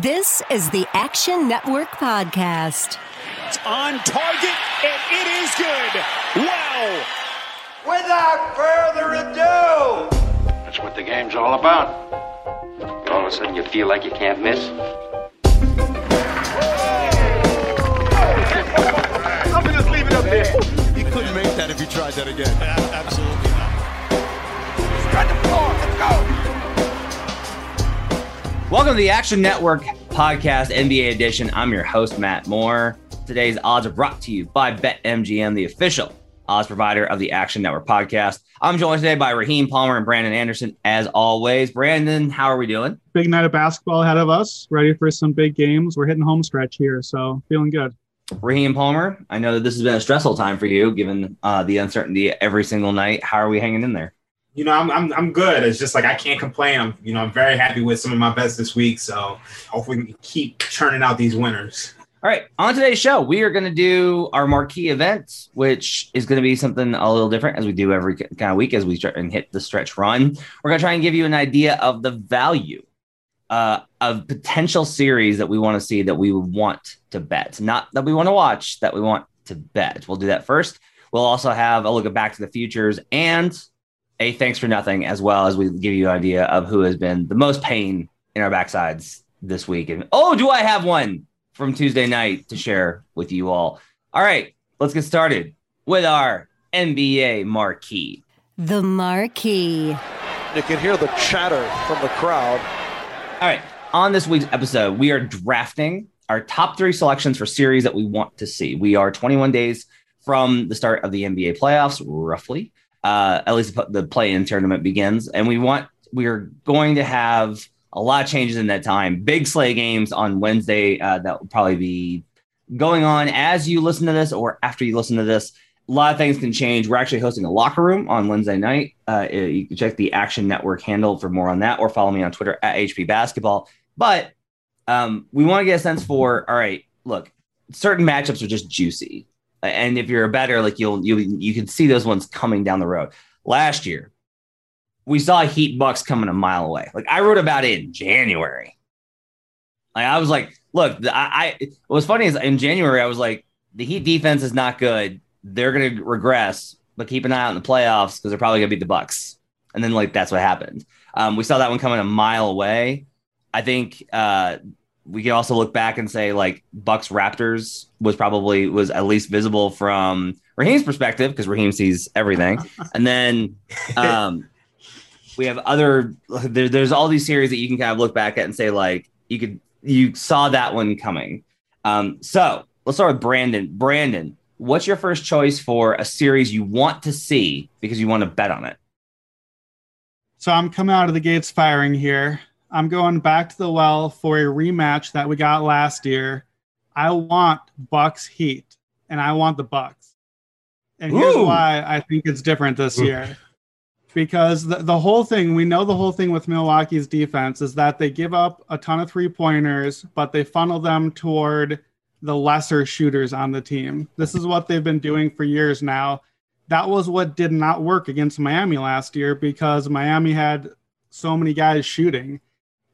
This is the Action Network Podcast. It's on target, and it is good. Wow. Without further ado, That's what the game's all about. All of a sudden, you feel like you can't miss. I'm gonna just leave it up there. You couldn't make that if you tried that again. Absolutely not. strike the floor. Let's go. Welcome to the Action Network Podcast NBA Edition. I'm your host, Matt Moore. Today's odds are brought to you by BetMGM, the official odds provider of the Action Network Podcast. I'm joined today by Raheem Palmer and Brandon Anderson, as always. Brandon, how are we doing? big night of basketball ahead of us. Ready for some big games. We're hitting home stretch here, so feeling good. Raheem Palmer, I know that this has been a stressful time for you, given uh, the uncertainty every single night. How are we hanging in there? You know, I'm, I'm I'm good. It's just like I can't complain. I'm you know I'm very happy with some of my bets this week. So hopefully we can keep churning out these winners. All right, on today's show, we are going to do our marquee event, which is going to be something a little different as we do every kind of week as we start and hit the stretch run. We're going to try and give you an idea of the value uh, of potential series that we want to see that we want to bet, not that we want to watch, that we want to bet. We'll do that first. We'll also have a look at Back to the Futures and a thanks for nothing, as well as we give you an idea of who has been the most pain in our backsides this week. And oh, do I have one from Tuesday night to share with you all? All right, let's get started with our NBA marquee. The Marquee. You can hear the chatter from the crowd. All right, on this week's episode, we are drafting our top three selections for series that we want to see. We are 21 days from the start of the NBA playoffs, roughly. Uh, at least the play-in tournament begins, and we want we are going to have a lot of changes in that time. Big slay games on Wednesday uh, that will probably be going on as you listen to this or after you listen to this. A lot of things can change. We're actually hosting a locker room on Wednesday night. Uh, you can check the Action Network handle for more on that, or follow me on Twitter at HP Basketball. But um, we want to get a sense for all right. Look, certain matchups are just juicy, and if you're a bettor, like you'll you you can see those ones coming down the road. Last year, we saw Heat Bucks coming a mile away. Like I wrote about it in January. Like I was like, look, I, I what was funny is in January I was like, the Heat defense is not good. They're gonna regress, but keep an eye out in the playoffs because they're probably gonna beat the Bucks. And then like that's what happened. Um, we saw that one coming a mile away. I think uh, we can also look back and say like Bucks Raptors was probably was at least visible from Raheem's perspective because Raheem sees everything. And then um, we have other there, there's all these series that you can kind of look back at and say like you could you saw that one coming. Um, so let's start with Brandon. Brandon, what's your first choice for a series you want to see because you want to bet on it? So I'm coming out of the gates firing here. I'm going back to the well for a rematch that we got last year. I want Bucks Heat, and I want the Bucks. And here's Ooh. why I think it's different this year. Because the, the whole thing, we know the whole thing with Milwaukee's defense is that they give up a ton of three pointers, but they funnel them toward the lesser shooters on the team. This is what they've been doing for years now. That was what did not work against Miami last year because Miami had so many guys shooting.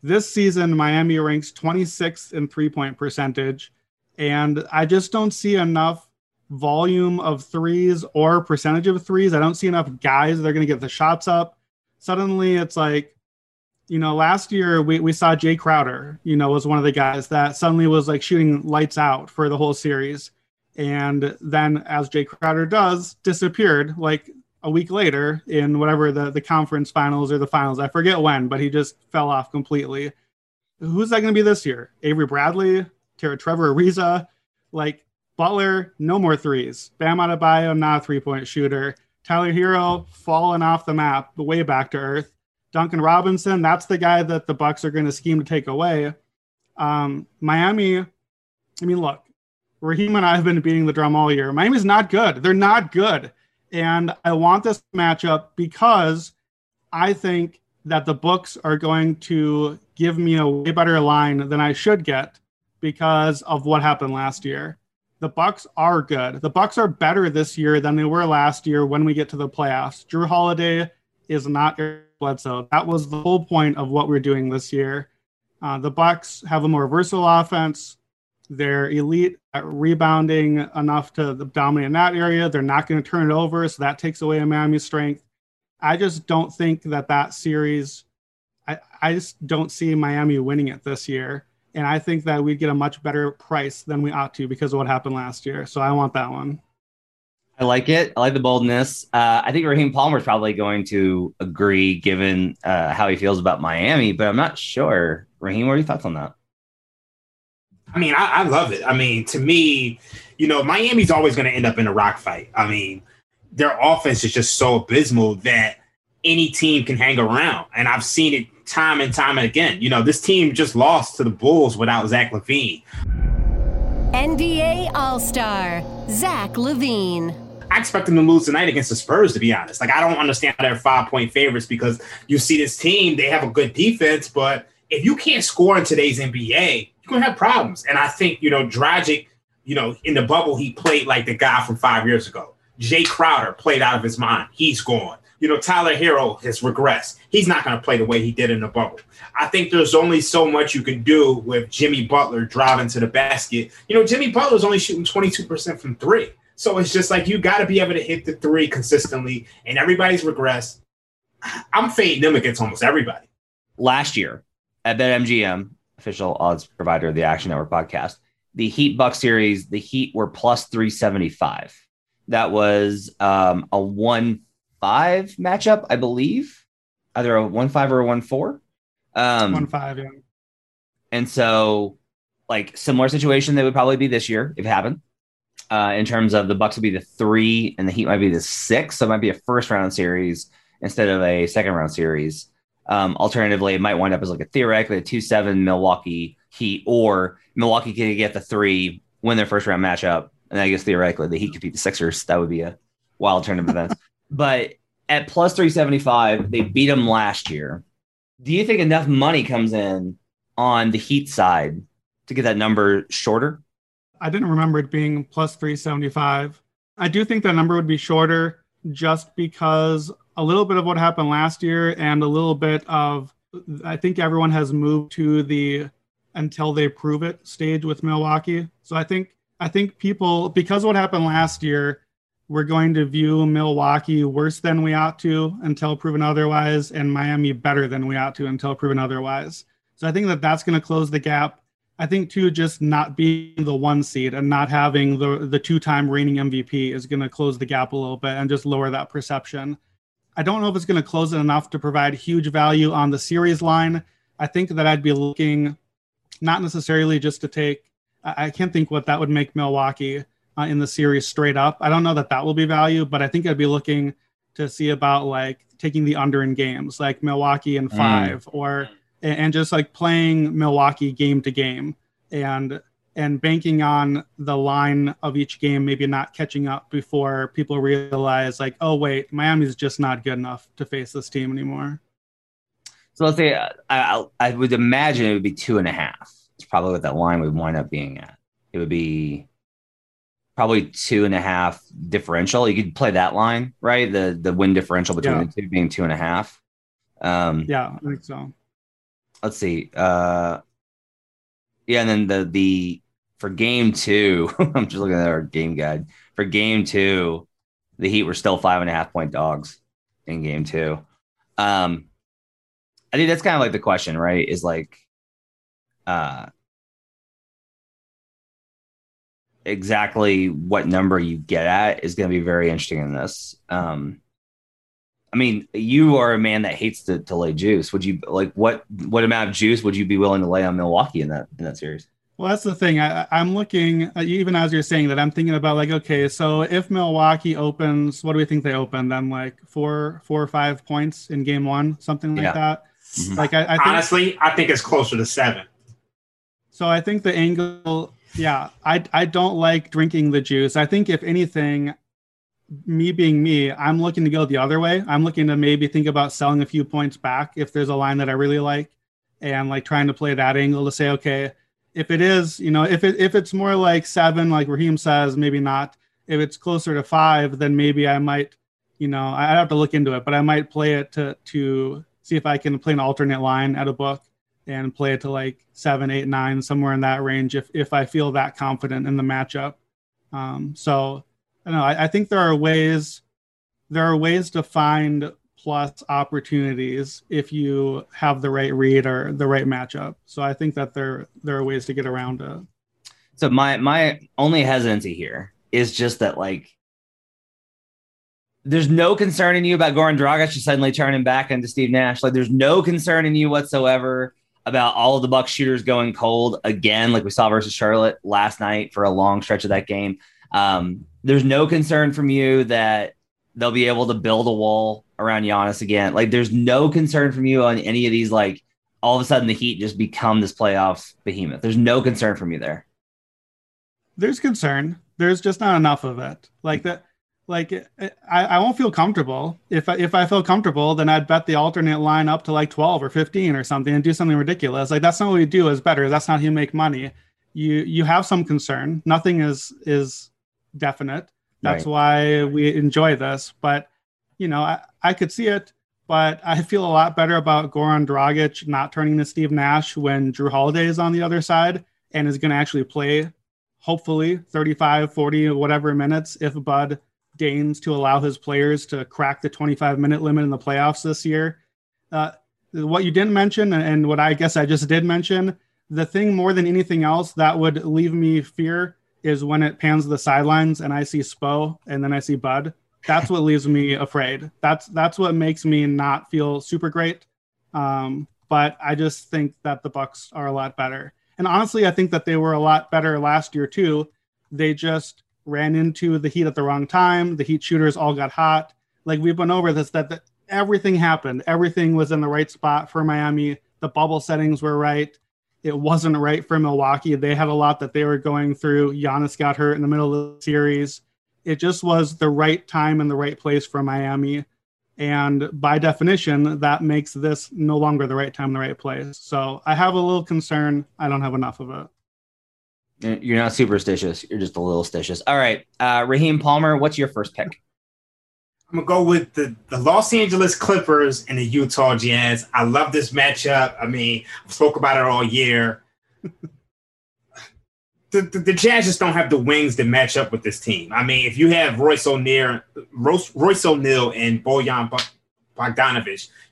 This season, Miami ranks 26th in three point percentage. And I just don't see enough volume of threes or percentage of threes. I don't see enough guys that are going to get the shots up. Suddenly, it's like, you know, last year we, we saw Jae Crowder, you know, was one of the guys that suddenly was like shooting lights out for the whole series. And then, as Jae Crowder does, disappeared like a week later in whatever the, the conference finals or the finals. I forget when, but he just fell off completely. Who's that going to be this year? Avery Bradley, Ter- Trevor Ariza, like Butler, no more threes. Bam Adebayo, not a three point shooter. Tyler Herro falling off the map, way back to earth. Duncan Robinson, that's the guy that the Bucks are going to scheme to take away. Um, Miami, I mean, look, Raheem and I have been beating the drum all year. Miami's not good. They're not good. And I want this matchup because I think that the books are going to give me a way better line than I should get because of what happened last year. The Bucks are good. The Bucks are better this year than they were last year when we get to the playoffs. Jrue Holiday is not Eric Bledsoe. That was the whole point of what we're doing this year. Uh, the Bucks have a more versatile offense. They're elite rebounding enough to dominate in that area. They're not going to turn it over, so that takes away Miami's strength. I just don't think that that series. I, I just don't see Miami winning it this year, and I think that we'd get a much better price than we ought to because of what happened last year. So I want that one. I like it. I like the boldness. Uh, I think Raheem Palmer is probably going to agree, given uh, how he feels about Miami, but I'm not sure. Raheem, what are your thoughts on that? I mean, I, I love it. I mean, to me, you know, Miami's always going to end up in a rock fight. I mean, their offense is just so abysmal that any team can hang around. And I've seen it time and time again. You know, this team just lost to the Bulls without Zach LaVine. NBA All Star, Zach LaVine. I expect them to lose tonight against the Spurs, to be honest. Like, I don't understand they're five point favorites because you see this team, they have a good defense, but if you can't score in today's NBA, you're to have problems. And I think, you know, Dragic, you know, in the bubble, he played like the guy from five years ago. Jae Crowder played out of his mind. He's gone. You know, Tyler Herro has regressed. He's not going to play the way he did in the bubble. I think there's only so much you can do with Jimmy Butler driving to the basket. You know, Jimmy Butler's only shooting 22% from three. So it's just like you got to be able to hit the three consistently, and everybody's regressed. I'm fading them against almost everybody. Last year at BetMGM, official odds provider of the Action Network podcast, the Heat Buck series, the Heat were plus 375. That was um, a 1 5 matchup, I believe, either a 1 5 or a 1 4. Um, 1 5, yeah. And so, like, similar situation that would probably be this year if it happened uh, in terms of the Bucks would be the three and the Heat might be the six. So it might be a first round series instead of a second round series. Um, alternatively, it might wind up as like a theoretically a two seven Milwaukee Heat, or Milwaukee could get the three, win their first round matchup, and I guess theoretically the Heat could beat the Sixers. That would be a wild turn of events. but at plus three seventy five, they beat them last year. Do you think enough money comes in on the Heat side to get that number shorter? I didn't remember it being plus 375. I do think that number would be shorter just because a little bit of what happened last year and a little bit of I think everyone has moved to the until they prove it stage with Milwaukee. So I think I think people because what happened last year, we're going to view Milwaukee worse than we ought to until proven otherwise, and Miami better than we ought to until proven otherwise. So I think that that's going to close the gap. I think too, just not being the one seed and not having the the two time reigning MVP is going to close the gap a little bit and just lower that perception. I don't know if it's going to close it enough to provide huge value on the series line. I think that I'd be looking not necessarily just to take. I can't think what that would make Milwaukee uh, in the series straight up. I don't know that that will be value, but I think I'd be looking to see about like taking the under in games, like Milwaukee in mm. five mm. or and just like playing Milwaukee game to game and and banking on the line of each game maybe not catching up before people realize like oh wait Miami's just not good enough to face this team anymore. So let's say uh, I, I would imagine it would be two and a half. It's probably what that line would wind up being at. It would be probably two and a half differential. You could play that line, right? The the win differential between yeah. the two being two and a half. Um, yeah, I think so let's see. Uh, yeah, and then the the for game two, I'm just looking at our game guide. For game two, the Heat were still five and a half point dogs in game two. Um, I think that's kind of like the question, right? Is like, uh, exactly what number you get at is going to be very interesting in this. Um, I mean, you are a man that hates to, to lay juice. Would you like what what amount of juice would you be willing to lay on Milwaukee in that in that series? Well, that's the thing. I, I'm looking uh, even as you're saying that. I'm thinking about like, okay, so if Milwaukee opens, what do we think they open? Then like four, four or five points in game one, something like yeah. that. Mm-hmm. Like, I, I think, honestly, I think it's closer to seven. So I think the angle, yeah, I I don't like drinking the juice. I think if anything, me being me, I'm looking to go the other way. I'm looking to maybe think about selling a few points back if there's a line that I really like and like trying to play that angle to say, okay, if it is, you know, if it if it's more like seven, like Raheem says, maybe not. If it's closer to five, then maybe I might, you know, I have to look into it, but I might play it to to see if I can play an alternate line at a book and play it to like seven, eight, nine, somewhere in that range if if I feel that confident in the matchup. Um, so I know. I, I think there are ways there are ways to find plus opportunities if you have the right read or the right matchup. So I think that there there are ways to get around it. So my my only hesitancy here is just that like there's no concern in you about Goran Dragic just suddenly turning back into Steve Nash. Like there's no concern in you whatsoever about all of the Bucks shooters going cold again, like we saw versus Charlotte last night for a long stretch of that game. Um, there's no concern from you that they'll be able to build a wall around Giannis again. Like there's no concern from you on any of these. Like all of a sudden the Heat just become this playoff behemoth. There's no concern from you there. There's concern. There's just not enough of it. Like that like I, I won't feel comfortable. If I, if I feel comfortable, then I'd bet the alternate line up to like 12 or 15 or something and do something ridiculous. Like that's not what we do as better. That's not how you make money. You you have some concern. Nothing is is definite. That's right. why we enjoy this. But you know, I, I could see it, but I feel a lot better about Goran Dragic not turning to Steve Nash when Jrue Holiday is on the other side and is going to actually play hopefully 35, 40, whatever minutes if Bud deigns to allow his players to crack the 25 minute limit in the playoffs this year. Uh, what you didn't mention, and what I guess I just did mention, the thing more than anything else that would leave me fear is when it pans the sidelines and I see Spo and then I see Bud. That's what leaves me afraid. That's that's what makes me not feel super great. Um, but I just think that the Bucks are a lot better. And honestly, I think that they were a lot better last year too. They just ran into the Heat at the wrong time. The Heat shooters all got hot. Like we've been over this, that, that everything happened. Everything was in the right spot for Miami. The bubble settings were right. It wasn't right for Milwaukee. They had a lot that they were going through. Giannis got hurt in the middle of the series. It just was the right time and the right place for Miami. And by definition, that makes this no longer the right time and the right place. So I have a little concern. I don't have enough of it. You're not superstitious. You're just a little stitious. All right. Uh, Raheem Palmer, what's your first pick? I'm gonna go with the, the Los Angeles Clippers and the Utah Jazz. I love this matchup. I mean, I've spoke about it all year. the, the, the, Jazz just don't have the wings to match up with this team. I mean, if you have Royce O'Neale, Royce, Royce O'Neale and Bojan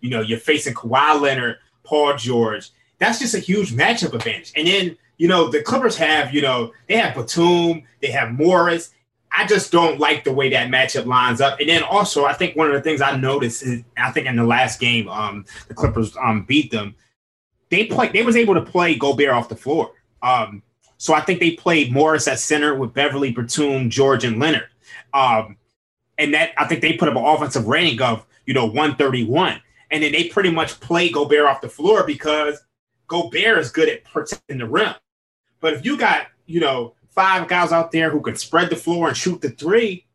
you know, you're facing Kawhi Leonard, Paul George. That's just a huge matchup advantage. And then you know, the Clippers have, you know, they have Batum, they have Morris. I just don't like the way that matchup lines up. And then also, I think one of the things I noticed is, I think in the last game, um, the Clippers um beat them. They play. They was able to play Gobert off the floor. Um, so I think they played Morris at center with Beverley, Batum, George, and Leonard. Um, and that I think they put up an offensive rating of you know 131. And then they pretty much played Gobert off the floor because Gobert is good at protecting the rim. But if you got, you know, five guys out there who can spread the floor and shoot the three,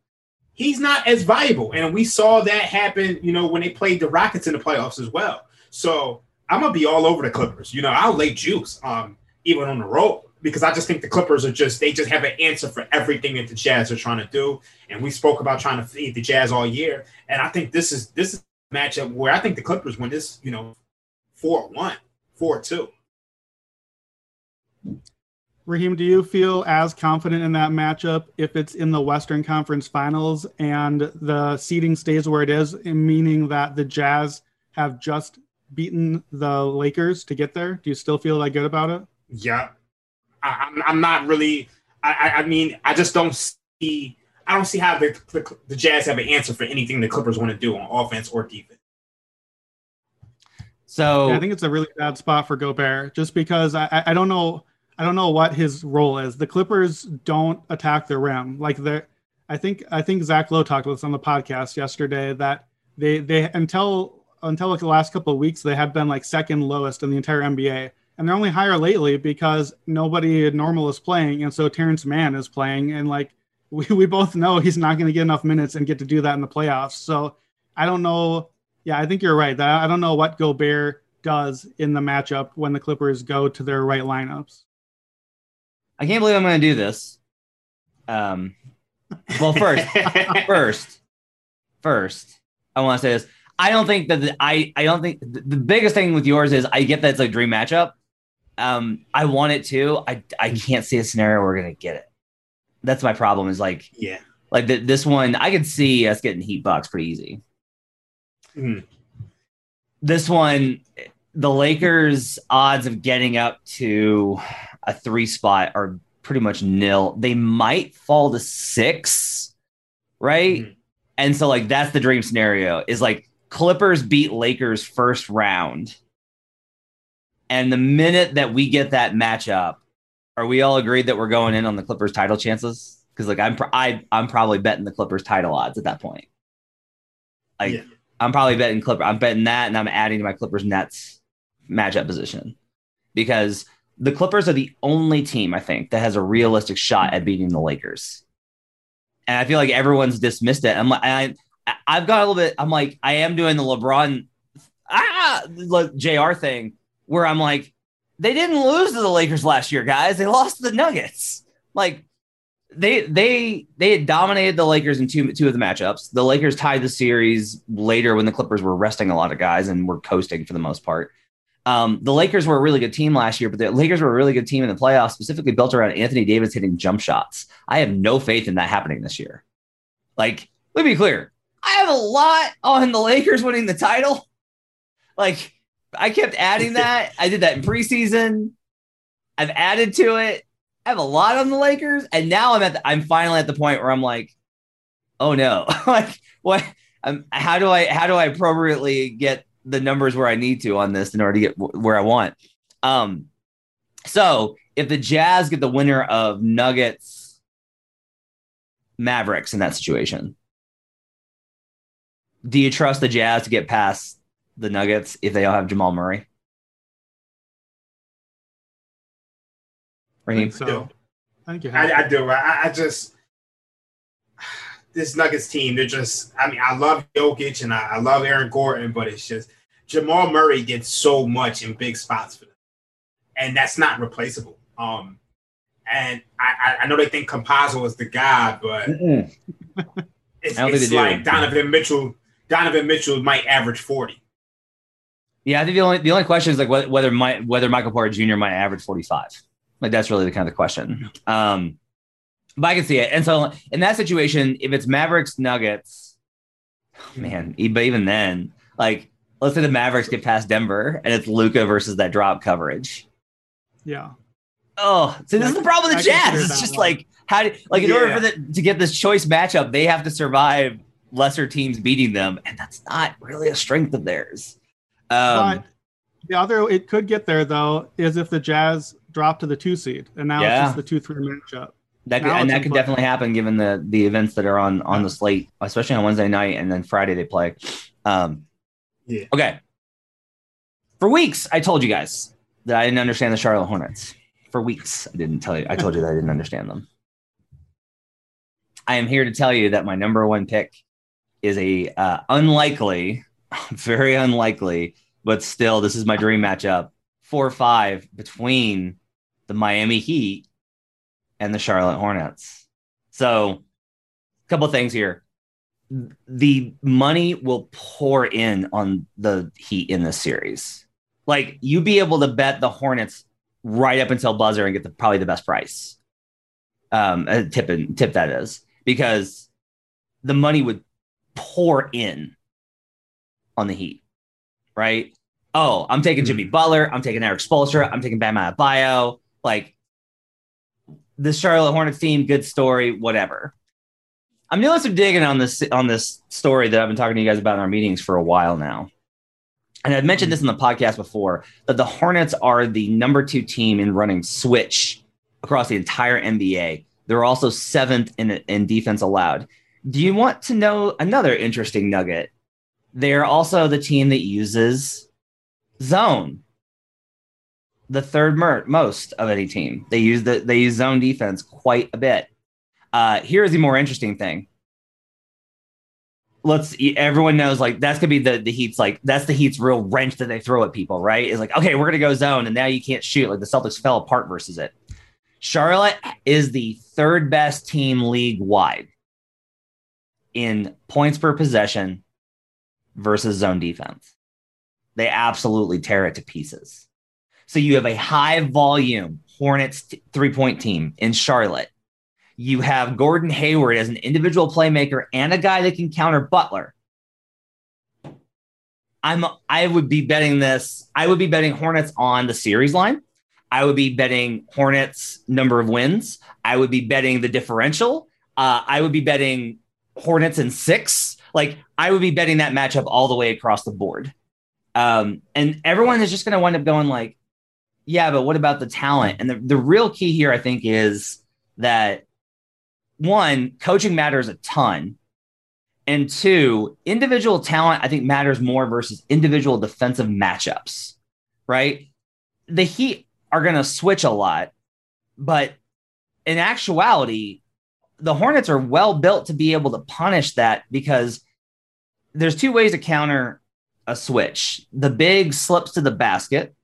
he's not as valuable. And we saw that happen, you know, when they played the Rockets in the playoffs as well. So I'm gonna be all over the Clippers. You know, I'll lay juice, um, even on the road, because I just think the Clippers are just they just have an answer for everything that the Jazz are trying to do. And we spoke about trying to feed the Jazz all year. And I think this is this is a matchup where I think the Clippers win this, you know, 4-1, 4-2. Raheem, do you feel as confident in that matchup if it's in the Western Conference Finals and the seeding stays where it is, meaning that the Jazz have just beaten the Lakers to get there? Do you still feel that good about it? Yeah, I, am I'm, I'm not really. I, I mean, I just don't see. I don't see how the, the, the Jazz have an answer for anything the Clippers want to do on offense or defense. So yeah, I think it's a really bad spot for Gobert, just because I, I don't know I don't know what his role is. The Clippers don't attack the rim. Like the I think I think Zach Lowe talked about this on the podcast yesterday that they they until until like the last couple of weeks they had been like second lowest in the entire NBA. And they're only higher lately because nobody normal is playing. And so Terance Mann is playing. And like we, we both know he's not going to get enough minutes and get to do that in the playoffs. So I don't know. Yeah, I think you're right. I don't know what Gobert does in the matchup when the Clippers go to their right lineups. I can't believe I'm going to do this. Um, well, first, first, first, I want to say this. I don't think that the, I I don't think the, the biggest thing with yours is I get that it's a dream matchup. Um, I want it too. I I can't see a scenario where we're gonna get it. That's my problem. Is like Yeah. like the, this one. I could see us getting Heat Bucks pretty easy. Mhm. This one, the Lakers' odds of getting up to a three spot are pretty much nil. They might fall to six, right? Mhm. And so, like, that's the dream scenario is like Clippers beat Lakers first round. And the minute that we get that matchup, are we all agreed that we're going in on the Clippers title chances? Because like I'm, pro- I, I'm probably betting the Clippers title odds at that point. Like Yeah. I'm probably betting Clipper. I'm betting that, and I'm adding to my Clippers Nets matchup position because the Clippers are the only team I think that has a realistic shot at beating the Lakers. And I feel like everyone's dismissed it. I'm like, I, I've got a little bit. I'm like, I am doing the LeBron, ah, like Jr. thing where I'm like, they didn't lose to the Lakers last year, guys. They lost to the Nuggets. Like they they they had dominated the Lakers in two two of the matchups. The Lakers tied the series later when the Clippers were resting a lot of guys and were coasting for the most part. Um, the Lakers were a really good team last year, but the Lakers were a really good team in the playoffs, specifically built around Anthony Davis hitting jump shots. I have no faith in that happening this year. Like, let me be clear. I have a lot on the Lakers winning the title. Like, I kept adding that. I did that in preseason. I've added to it. I have a lot on the Lakers, and now I'm at the, I'm finally at the point where I'm like, oh no, like what? How do I how do I appropriately get the numbers where I need to on this in order to get w- where I want? Um, so if the Jazz get the winner of Nuggets Mavericks in that situation, do you trust the Jazz to get past the Nuggets if they all have Jamal Murray? I Raheem? think so. I think you have. I, I do. I, I just this Nuggets team. They're just. I mean, I love Jokic and I, I love Aaron Gordon, but it's just Jamal Murray gets so much in big spots for them, and that's not replaceable. Um, and I, I- know they think Campazzo is the guy, but Mm-mm. it's, they do. like Donovan Mitchell. Donovan Mitchell might average forty. Yeah, I think the only the only question is like whether whether, my, whether Michael Porter Jr. might average forty five. Like that's really the kind of the question. Um, but I can see it. And so in that situation, if it's Mavericks Nuggets, man, e- but even then, like let's say the Mavericks get past Denver and it's Luka versus that drop coverage. yeah. Oh, so this is the problem with the I Jazz. It's just one. like how do like in order for the to get this choice matchup, they have to survive lesser teams beating them, and that's not really a strength of theirs. Um, but the other it could get there though is if the Jazz drop to the two seed and now Yeah. it's just the two three matchup. That could, and that could definitely happen given the the events that are on on the slate, especially on Wednesday night and then Friday they play. Um, Yeah. Okay. For weeks, I told you guys that I didn't understand the Charlotte Hornets. For weeks, I didn't tell you. I told you that I didn't understand them. I am here to tell you that my number one pick is a uh, unlikely, very unlikely, but still, this is my dream matchup. Four or five between the Miami Heat and the Charlotte Hornets. So, a couple things here. The money will pour in on the Heat in this series. Like you'd be able to bet the Hornets right up until buzzer and get the probably the best price. Um, a tip and tip that is because the money would pour in on the Heat, right? Oh, I'm taking Jimmy Butler. I'm taking Erik Spoelstra. I'm taking Bam Adebayo. Like the Charlotte Hornets team, good story, whatever. I'm doing some digging on this on this story that I've been talking to you guys about in our meetings for a while now. And I've mentioned this in the podcast before that the Hornets are the number two team in running switch across the entire NBA. They're also seventh in, in defense allowed. Do you want to know another interesting nugget? They're also the team that uses zone the third mer- most of any team. They use the they use zone defense quite a bit. Uh, here's the more interesting thing. Let's everyone knows like that's gonna be the the Heat's like that's the Heat's real wrench that they throw at people, right? Is like okay, we're gonna go zone, and now you can't shoot. Like the Celtics fell apart versus it. Charlotte is the third best team league wide in points per possession versus zone defense. They absolutely tear it to pieces. So you have a high volume Hornets t- three point team in Charlotte. You have Gordon Hayward as an individual playmaker and a guy that can counter Butler. I'm I would be betting this. I would be betting Hornets on the series line. I would be betting Hornets number of wins. I would be betting the differential. Uh, I would be betting Hornets in six. Like I would be betting that matchup all the way across the board. Um, and everyone is just going to wind up going like, yeah, but what about the talent? And the, the real key here, I think, is that one, coaching matters a ton. And two, individual talent, I think, matters more versus individual defensive matchups, right? The Heat are going to switch a lot, but in actuality, the Hornets are well built to be able to punish that because there's two ways to counter a switch the big slips to the basket,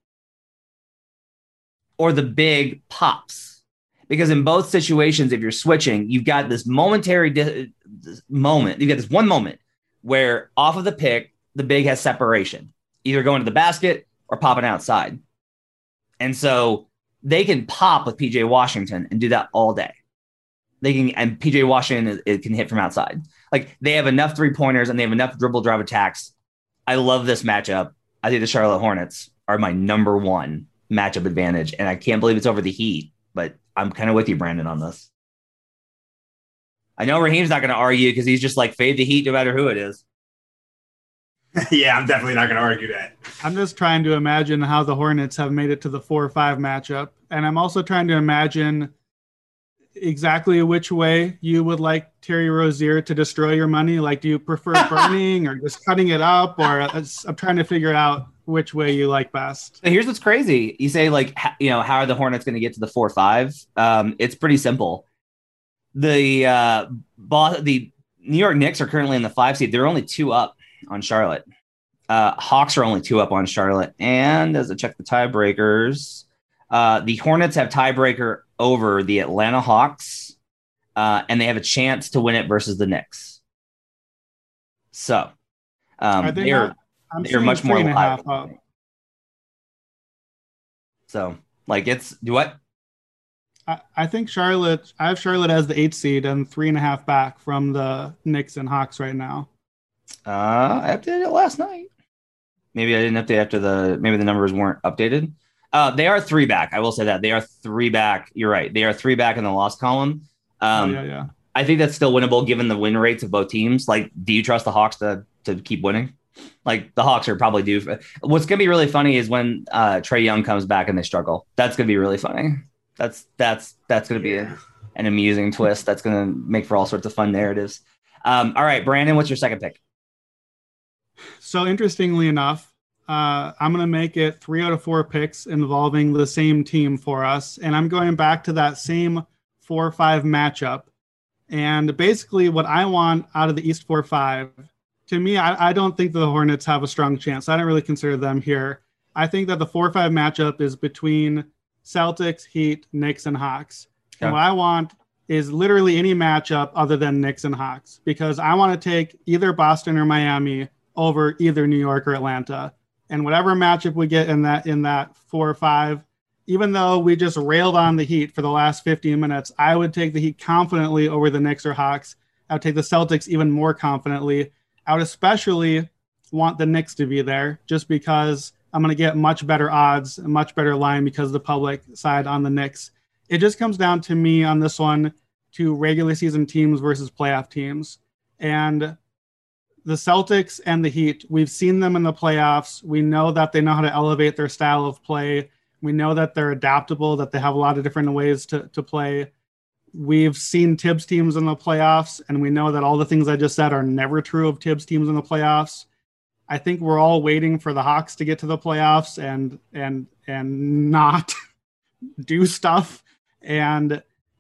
or the big pops. Because in both situations, if you're switching, you've got this momentary di- this moment. You've got this one moment where off of the pick, the big has separation, either going to the basket or popping outside. And so they can pop with PJ Washington and do that all day. They can, and PJ Washington it can hit from outside. Like they have enough three pointers and they have enough dribble drive attacks. I love this matchup. I think the Charlotte Hornets are my number one matchup advantage. And I can't believe it's over the Heat, but I'm kind of with you, Brandon, on this. I know Raheem's not going to argue because he's just like fade the Heat no matter who it is. yeah, I'm definitely not going to argue that. I'm just trying to imagine how the Hornets have made it to the 4 or 5 matchup. And I'm also trying to imagine exactly which way you would like Terry Rozier to destroy your money. Like, do you prefer burning or just cutting it up? Or uh, I'm trying to figure out which way you like best. Here's what's crazy. You say like, you know, how are the Hornets going to get to the four five? Um, it's pretty simple. The uh, boss, the New York Knicks are currently in the five seed. They're only two up on Charlotte. Uh, Hawks are only two up on Charlotte. And as I check the tiebreakers, uh, the Hornets have tiebreaker over the Atlanta Hawks, uh, and they have a chance to win it versus the Knicks. So um, Are they they're not- I'm saying much more three and a half up. So like it's do what? I, I think Charlotte. I have Charlotte as the eight seed and three and a half back from the Knicks and Hawks right now. Uh, I updated it last night. Maybe I didn't update after the maybe the numbers weren't updated. Uh, they are three back. I will say that they are three back. You're right. They are three back in the loss column. Um, oh, yeah, yeah. I think that's still winnable given the win rates of both teams. Like, do you trust the Hawks to to keep winning? Like the Hawks are probably due. For, what's gonna be really funny is when uh, Trae Young comes back and they struggle. That's gonna be really funny. That's that's that's gonna be a, an amusing twist. That's gonna make for all sorts of fun narratives. Um, all right, Brandon, what's your second pick? So interestingly enough, uh, I'm going to make it three out of four picks involving the same team for us, and I'm going back to that same four or five matchup. And basically, what I want out of the East four five, to me, I, I don't think the Hornets have a strong chance. I don't really consider them here. I think that the four or five matchup is between Celtics, Heat, Knicks, and Hawks. And what I want is literally any matchup other than Knicks and Hawks because I want to take either Boston or Miami over either New York or Atlanta. And whatever matchup we get in that in that four or five, even though we just railed on the Heat for the last 15 minutes, I would take the Heat confidently over the Knicks or Hawks. I would take the Celtics even more confidently. I would especially want the Knicks to be there just because I'm going to get much better odds, a much better line because the public side on the Knicks. It just comes down to me on this one to regular season teams versus playoff teams. And the Celtics and the Heat, we've seen them in the playoffs. We know that they know how to elevate their style of play. We know that they're adaptable, that they have a lot of different ways to, to play. We've seen Thibs teams in the playoffs, and we know that all the things I just said are never true of Thibs teams in the playoffs. I think we're all waiting for the Hawks to get to the playoffs and and and not do stuff. And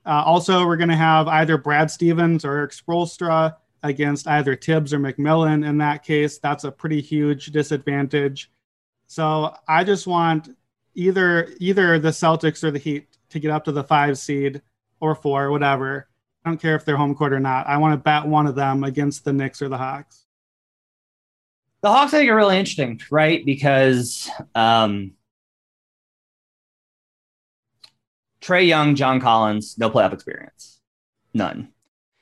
uh, also, we're going to have either Brad Stevens or Erik Spoelstra against either Tibbs or McMillan. In that case, that's a pretty huge disadvantage. So I just want either either the Celtics or the Heat to get up to the five seed or four, whatever. I don't care if they're home court or not. I want to bet one of them against the Knicks or the Hawks. The Hawks, I think, are really interesting, right? Because um, Trae Young, John Collins, no playoff experience, none.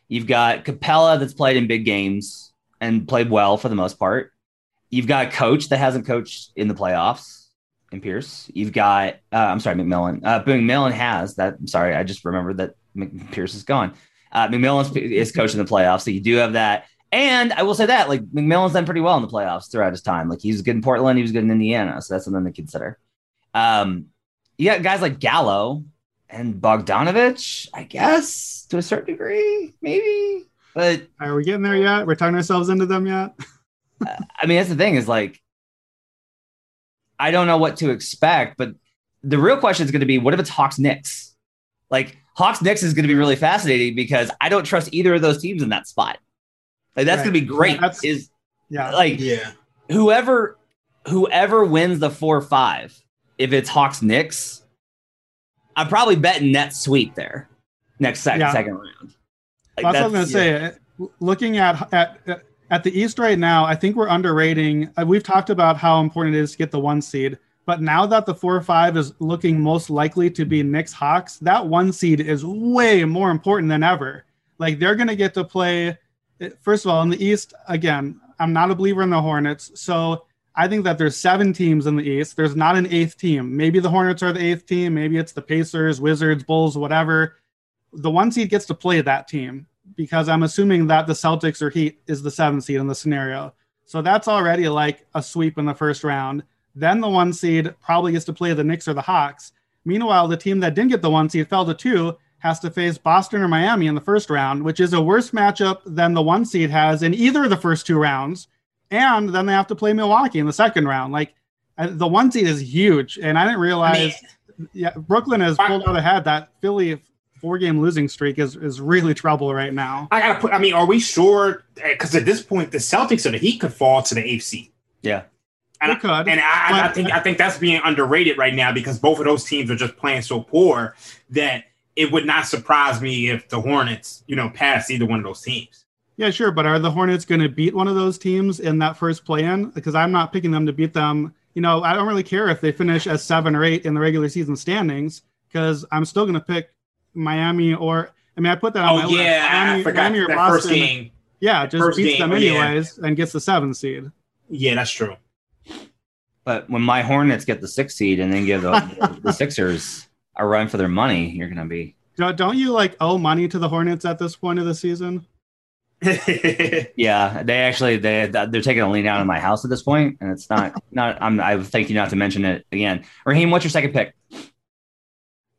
You've got Capela that's played in big games and played well for the most part. You've got a coach that hasn't coached in the playoffs in Pierce. You've got, uh, I'm sorry, McMillan. Uh, McMillan has that. I'm sorry, I just remembered that Pierce is gone. Uh, McMillan is coaching the playoffs, so you do have that. And I will say that, like McMillan's done pretty well in the playoffs throughout his time. Like he was good in Portland, he was good in Indiana, so that's something to consider. Um, you got guys like Gallo and Bogdanovic, I guess, to a certain degree, maybe. But Are we getting there yet? We're turning ourselves into them yet? I mean, that's the thing is like, I don't know what to expect, but the real question is going to be what if it's Hawks Knicks? Like, Hawks Knicks is going to be really fascinating because I don't trust either of those teams in that spot. Like, that's Right. going to be great. That's- is Yeah. like, Yeah. whoever whoever wins the four five, if it's Hawks Knicks, I'm probably betting net sweep there next sec- Yeah. second round. Like, Well, that's what I was that's- gonna say. Looking at at at the East right now, I think we're underrating. uh, We've talked about how important it is to get the one seed, but now that the four or five is looking most likely to be Knicks Hawks, that one seed is way more important than ever. Like they're gonna get to play. uh, First of all, in the East, again, I'm not a believer in the Hornets, so I think that there's seven teams in the East. There's not an eighth team. Maybe the Hornets are the eighth team. Maybe it's the Pacers, Wizards, Bulls, whatever. The one seed gets to play that team because I'm assuming that the Celtics or Heat is the seventh seed in the scenario. So that's already like a sweep in the first round. Then the one seed probably gets to play the Knicks or the Hawks. Meanwhile, the team that didn't get the one seed fell to two has to face Boston or Miami in the first round, which is a worse matchup than the one seed has in either of the first two rounds. And then they have to play Milwaukee in the second round. Like uh, the one seed is huge, and I didn't I realize. mean, yeah, Brooklyn has pulled out ahead. That Philly four game losing streak is is really trouble right now. I gotta put. I mean, are we sure? Eh, because at this point, the Celtics or the Heat could fall to the eighth seed. Yeah. And, They could, and I, I think I think that's being underrated right now because both of those teams are just playing so poor that it would not surprise me if the Hornets, you know, pass either one of those teams. Yeah, sure, but are the Hornets going to beat one of those teams in that first play-in? Because I'm not picking them to beat them. You know, I don't really care if they finish as seven or eight in the regular season standings because I'm still going to pick Miami or. I mean, I put that on oh, my Oh list. yeah, I Miami, forgot Miami or that first Boston, game. Yeah, just first beats game, them oh, yeah. anyways and gets the seventh seed. Yeah, that's true. But when my Hornets get the sixth seed and then give the, the Sixers a run for their money, you're going to be. Don't, don't you like owe money to the Hornets at this point of the season? Yeah, they actually they they're taking a lien out of my house at this point, and it's not not. I'm I thank you not to mention it again. Raheem, what's your second pick?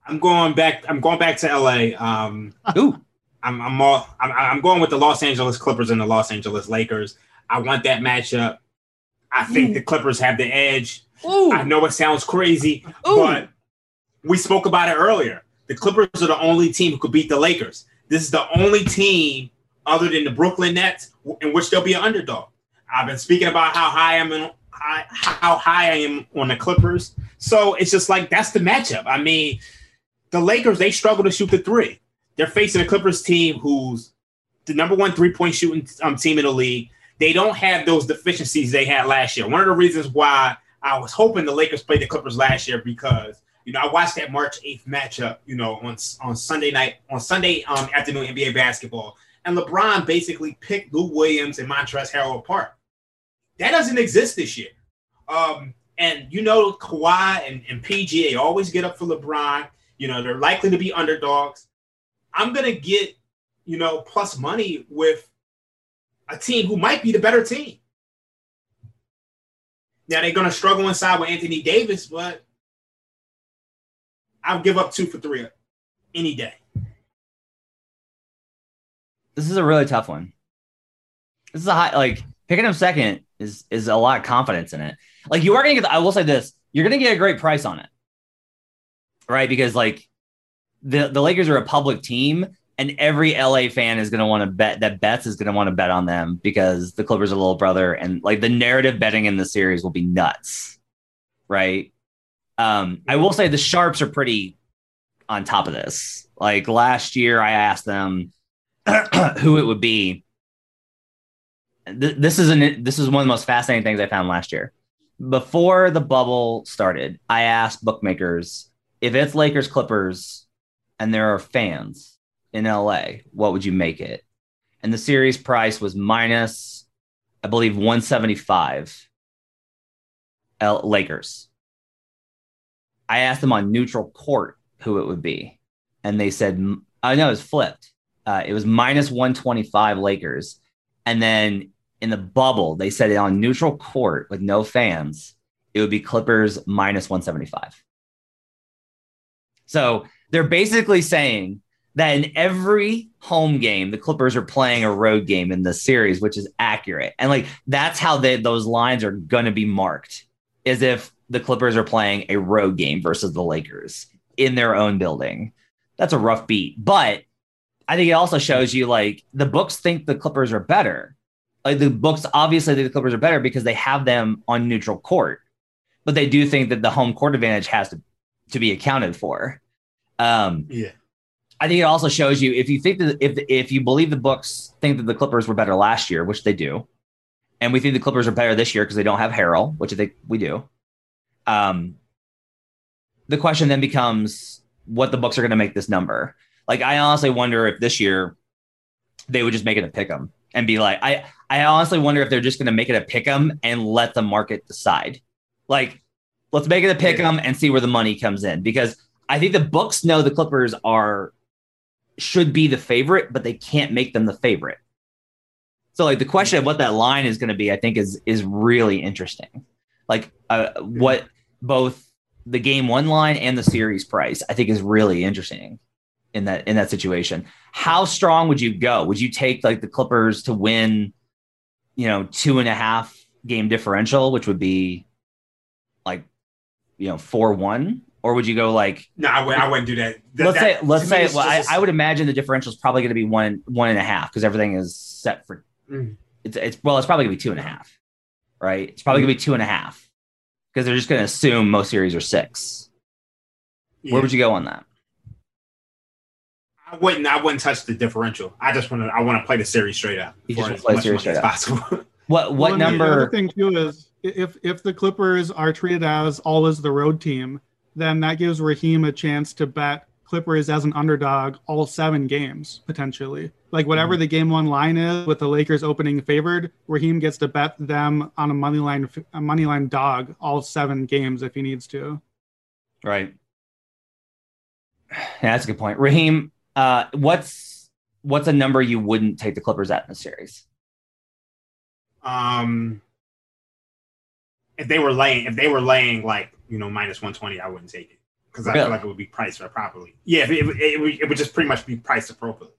I'm going back. I'm going back to LA. Um, Ooh, I'm I'm all I'm, I'm going with the Los Angeles Clippers and the Los Angeles Lakers. I want that matchup. I think the Clippers have the edge. ooh, I know it sounds crazy, Ooh. but we spoke about it earlier. The Clippers are the only team who could beat the Lakers. This is the only team other than the Brooklyn Nets in which they'll be an underdog. I've been speaking about how high I'm in, how high I am on the Clippers. So it's just like that's the matchup. I mean, the Lakers they struggle to shoot the three. They're facing a Clippers team who's the number one three point shooting um, team in the league. They don't have those deficiencies they had last year. One of the reasons why I was hoping the Lakers played the Clippers last year because you know I watched that March eighth matchup. You know on on Sunday night on Sunday um, afternoon NBA basketball, and LeBron basically picked Lou Williams and Montrezl Harrell apart. That doesn't exist this year. Um, and you know Kawhi and, and PG they always get up for LeBron. You know they're likely to be underdogs. I'm gonna get you know plus money with a team who might be the better team. Now they're gonna struggle inside with Anthony Davis, but I'll give up two for three any day. this is a really tough one. This is a high like picking him second is is a lot of confidence in it. Like you are gonna get. The, I will say this: you're gonna get a great price on it, right? Because like the the Lakers are a public team, and every LA fan is gonna want to bet that bets is gonna want to bet on them because the Clippers are little brother, and like the narrative betting in the series will be nuts, right? Um, I will say the sharps are pretty on top of this. Like last year, I asked them who it would be. th- this is an this is one of the most fascinating things I found last year. Before the bubble started, I asked bookmakers if it's Lakers Clippers and there are fans in LA, what would you make it? And the series price was minus, I believe, 175 L- Lakers. I asked them on neutral court who it would be, and they said, I know it was flipped. Uh, it was minus 125 Lakers. And then in the bubble, they said it on neutral court with no fans, it would be Clippers minus 175. So they're basically saying that in every home game, the Clippers are playing a road game in the series, which is accurate. And like that's how they, those lines are going to be marked, as if the Clippers are playing a road game versus the Lakers in their own building. That's a rough beat. But I think it also shows you like the books think the Clippers are better. Like the books obviously think the Clippers are better because they have them on neutral court, but they do think that the home court advantage has to, to be accounted for. Um, Yeah. I think it also shows you if you think that if if you believe the books think that the Clippers were better last year, which they do, and we think the Clippers are better this year because they don't have Harrell, which I think we do. Um, the question then becomes what the books are going to make this number. Like, I honestly wonder if this year they would just make it a pick 'em and be like, I I honestly wonder if they're just going to make it a pick 'em and let the market decide. Like, let's make it a pick 'em and see where the money comes in because I think the books know the Clippers are should be the favorite, but they can't make them the favorite. So, like the question of what that line is going to be, I think is is really interesting. Like, uh, what both the game one line and the series price, I think, is really interesting in that in that situation. How strong would you go? Would you take like the Clippers to win, you know, two and a half game differential, which would be like, you know, four one, or would you go like No, I, would, I wouldn't do that. That- let's that- say let's say well, I, I would imagine the differential is probably going to be one one and a half because everything is set for Mm. it's it's well it's probably going to be two and a half right it's probably going to be two and a half because they're just going to assume most series are six Yeah. where would you go on that I wouldn't. I wouldn't touch the differential. I just want to. I want to play the series straight up. You just wanna play much series straight up. possible. what what Well, and the other number thing too is if if the Clippers are treated as always the road team, then that gives Raheem a chance to bet Clippers as an underdog all seven games potentially. Like whatever Mm-hmm. the game one line is with the Lakers opening favored, Raheem gets to bet them on a money line a money line dog all seven games if he needs to. right yeah, that's a good point raheem uh what's what's a number you wouldn't take the clippers at in the series um, if they were laying, if they were laying like you know minus one twenty, I wouldn't take it because I Really? feel like it would be priced properly. Yeah, it, it, it, would, it would just pretty much be priced appropriately.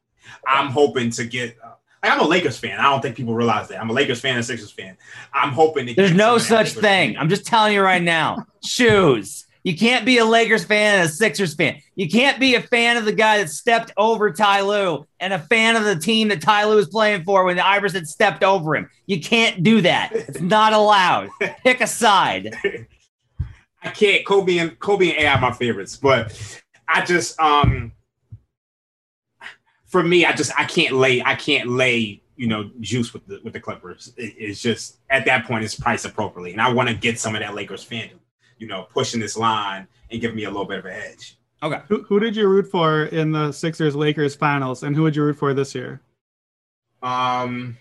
I'm hoping to get. Uh, like, I'm a Lakers fan. I don't think people realize that. I'm a Lakers fan and Sixers fan. I'm hoping to. There's get no some of that such thing. I'm just telling you right now. Shoes. You can't be a Lakers fan and a Sixers fan. You can't be a fan of the guy that stepped over Ty Lue and a fan of the team that Ty Lue was playing for when the Iverson stepped over him. You can't do that. It's not allowed. Pick a side. I can't. Kobe and Kobe and AI are my favorites, but I just um for me, I just I can't lay I can't lay you know juice with the with the Clippers. It- it's just at that point it's priced appropriately, and I want to get some of that Lakers fandom, you know, pushing this line and giving me a little bit of an edge. Okay. Who, who did you root for in the Sixers Lakers finals and who would you root for this year? Um,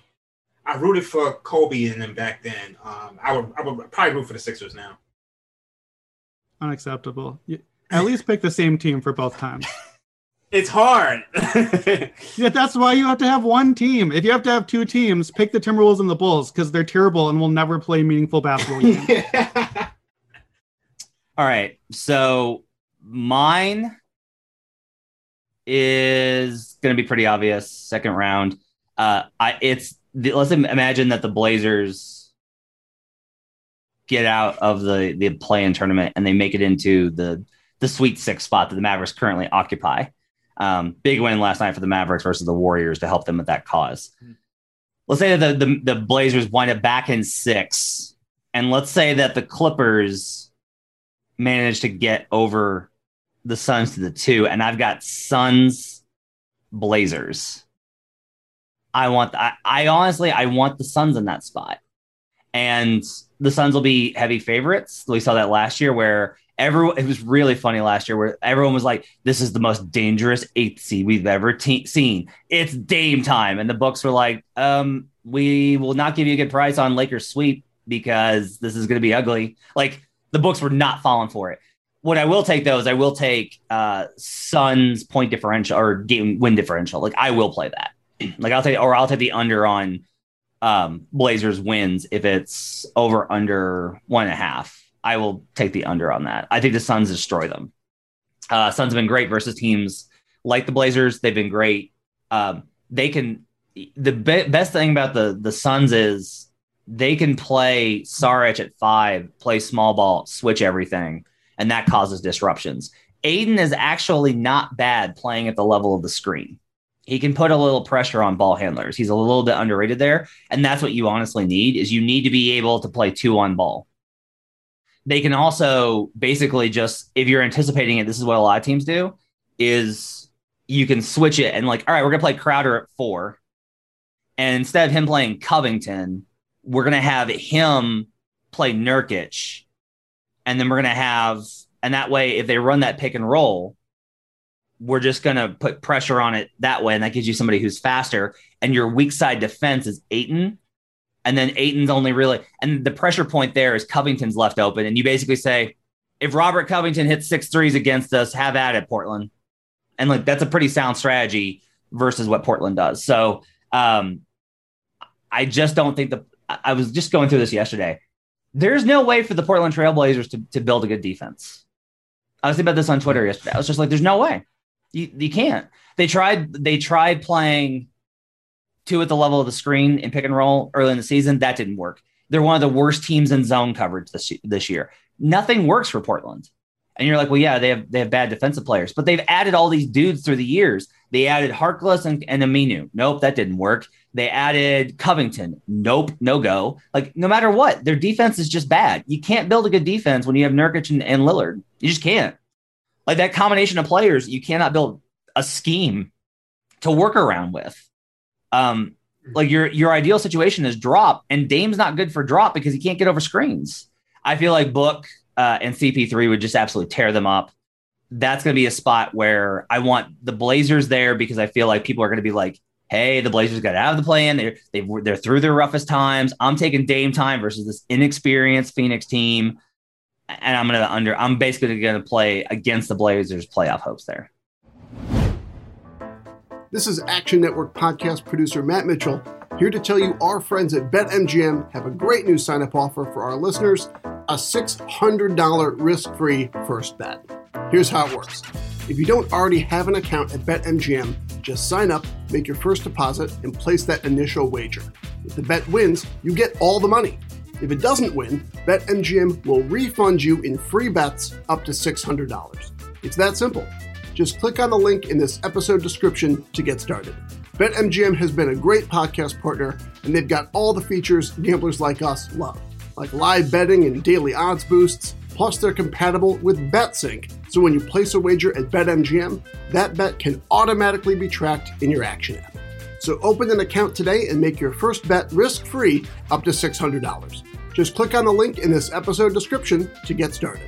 I rooted for Kobe and them back then. Um, I would I would probably root for the Sixers now. Unacceptable. You, at least pick the same team for both times. It's hard. Yeah, that's why you have to have one team. If you have to have two teams, pick the Timberwolves and the Bulls because they're terrible and will never play meaningful basketball games. All right. So mine is going to be pretty obvious. Second round. Uh, I it's the, let's imagine that the Blazers get out of the the play-in tournament and they make it into the the Sweet Six spot that the Mavericks currently occupy. Um, big win last night for the Mavericks versus the Warriors to help them with that cause. Let's say that the, the the Blazers wind up back in six, and let's say that the Clippers managed to get over the Suns to the two, and I've got Suns Blazers. I want I, I honestly I want the Suns in that spot. And the Suns will be heavy favorites. We saw that last year where everyone it was really funny last year where everyone was like, This is the most dangerous eighth seed we've ever te- seen. It's Dame time. And the books were like, um, we will not give you a good price on Lakers sweep because this is gonna be ugly. Like the books were not falling for it. What I will take though is I will take uh Suns point differential or game win differential. Like I will play that. Like I'll take or I'll take the under on um Blazers wins if it's over under one and a half. I will take the under on that. I think the Suns destroy them. Uh Suns have been great versus teams like the Blazers. They've been great. Um they can the be- best thing about the the Suns is they can play Saric at five, play small ball, switch everything, and that causes disruptions. Ayton is actually not bad playing at the level of the screen. He can put a little pressure on ball handlers. He's a little bit underrated there, and that's what you honestly need is you need to be able to play two on ball. They can also basically just if you're anticipating it, this is what a lot of teams do is you can switch it and like, all right, we're gonna play Crowder at four, and instead of him playing Covington, we're gonna have him play Nurkic, and then we're gonna have, and that way, if they run that pick and roll, we're just gonna put pressure on it that way, and that gives you somebody who's faster. And your weak side defense is Ayton, and then Ayton's only really, and the pressure point there is Covington's left open, and you basically say, if Robert Covington hits six threes against us, have at it, Portland. And like that's a pretty sound strategy versus what Portland does. So um, I just don't think the. I was just going through this yesterday. There's no way for the Portland Trailblazers to, to build a good defense. I was thinking about this on Twitter yesterday. I was just like, there's no way. You, you can't. They tried. They tried playing two at the level of the screen in pick and roll early in the season. That didn't work. They're one of the worst teams in zone coverage this this year. Nothing works for Portland. And you're like, well, yeah, they have they have bad defensive players, but they've added all these dudes through the years. They added Harkless and, and Aminu. Nope, that didn't work. They added Covington. Nope, no go. Like no matter what, their defense is just bad. You can't build a good defense when you have Nurkic and, and Lillard. You just can't. Like that combination of players, you cannot build a scheme to work around with. Um, like your your ideal situation is drop, and Dame's not good for drop because he can't get over screens. I feel like Book uh, and CP3 would just absolutely tear them up. That's going to be a spot where I want the Blazers there because I feel like people are going to be like, "Hey, the Blazers got out of the play-in. They're they they're through their roughest times. I'm taking Dame time versus this inexperienced Phoenix team, and I'm going to under. I'm basically going to play against the Blazers' playoff hopes there. This is Action Network podcast producer Matt Mitchell here to tell you our friends at BetMGM have a great new sign up offer for our listeners a $600 risk free first bet. Here's how it works if you don't already have an account at BetMGM, just sign up, make your first deposit, and place that initial wager. If the bet wins, you get all the money. If it doesn't win, BetMGM will refund you in free bets up to $600. It's that simple. Just click on the link in this episode description to get started. BetMGM has been a great podcast partner, and they've got all the features gamblers like us love, like live betting and daily odds boosts. Plus, they're compatible with BetSync, so when you place a wager at BetMGM, that bet can automatically be tracked in your Action app. So open an account today and make your first bet risk-free up to $600. Just click on the link in this episode description to get started.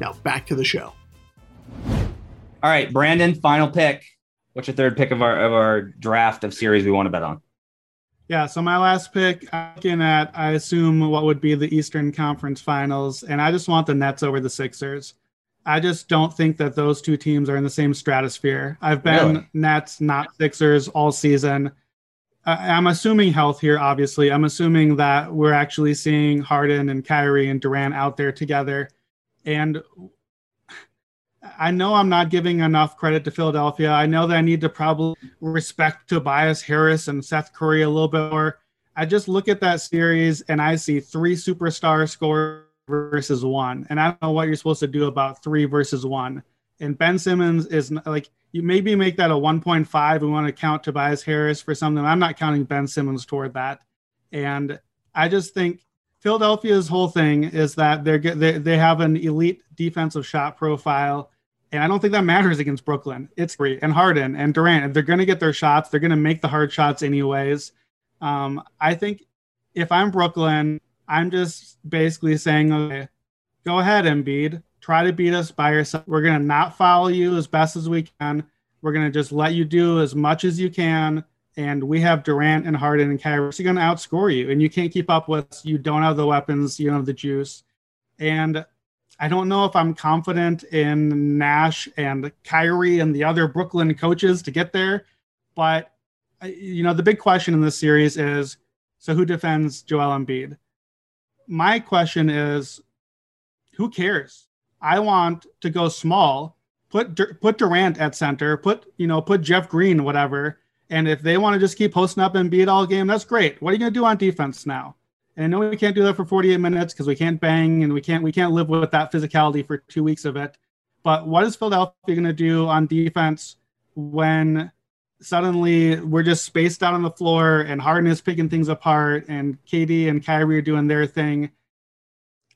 Now back to the show. All right, Brandon, final pick. What's your third pick of our of our draft of series we want to bet on? Yeah, so my last pick, I'm looking at, I assume, what would be the Eastern Conference Finals, and I just want the Nets over the Sixers. I just don't think that those two teams are in the same stratosphere. I've been Really? Nets, not Sixers, all season. I- I'm assuming health here, obviously. I'm assuming that we're actually seeing Harden and Kyrie and Durant out there together. And I know I'm not giving enough credit to Philadelphia. I know that I need to probably respect Tobias Harris and Seth Curry a little bit more. I just look at that series and I see three superstar scores versus one. And I don't know what you're supposed to do about three versus one. And Ben Simmons is like, you maybe make that a 1.5. We want to count Tobias Harris for something. I'm not counting Ben Simmons toward that. And I just think Philadelphia's whole thing is that they're they, they have an elite defensive shot profile. And I don't think that matters against Brooklyn. It's free and Harden and Durant. They're going to get their shots, they're going to make the hard shots anyways. Um, I think if I'm Brooklyn, I'm just basically saying, okay, go ahead, Embiid. Try to beat us by yourself. We're going to not follow you as best as we can. We're going to just let you do as much as you can. And we have Durant and Harden and Kyrie. Going to outscore you. And you can't keep up with. You don't have the weapons. You don't have the juice. And I don't know if I'm confident in Nash and Kyrie and the other Brooklyn coaches to get there. But, uh, you know, the big question in this series is so who defends Joel Embiid? My question is who cares? I want to go small. Put put Durant at center. Put you know put Jeff Green whatever. And if they want to just keep posting up and beat all game, that's great. What are you going to do on defense now? And know we can't do that for 48 minutes because we can't bang and we can't we can't live with that physicality for two weeks of it. But what is Philadelphia going to do on defense when suddenly we're just spaced out on the floor and Harden is picking things apart and KD and Kyrie are doing their thing?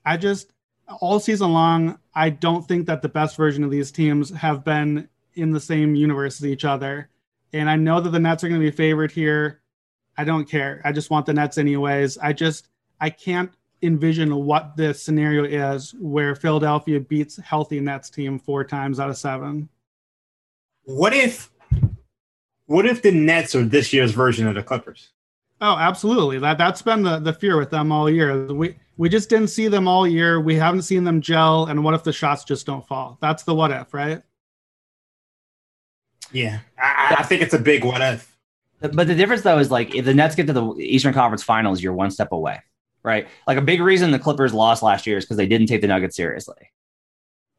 I just all season long, I don't think that the best version of these teams have been in the same universe as each other. And I know that the Nets are going to be favored here. I don't care. I just want the Nets anyways. I just I can't envision what the scenario is where Philadelphia beats healthy Nets team four times out of seven. What if what if the Nets are this year's version of the Clippers? Oh, absolutely. That that's been the, the fear with them all year. We we just didn't see them all year. We haven't seen them gel. And what if the shots just don't fall? That's the what if, right? Yeah, I, I think it's a big what if. But the difference though is like if the Nets get to the Eastern Conference Finals, you're one step away, right? Like a big reason the Clippers lost last year is because they didn't take the Nuggets seriously.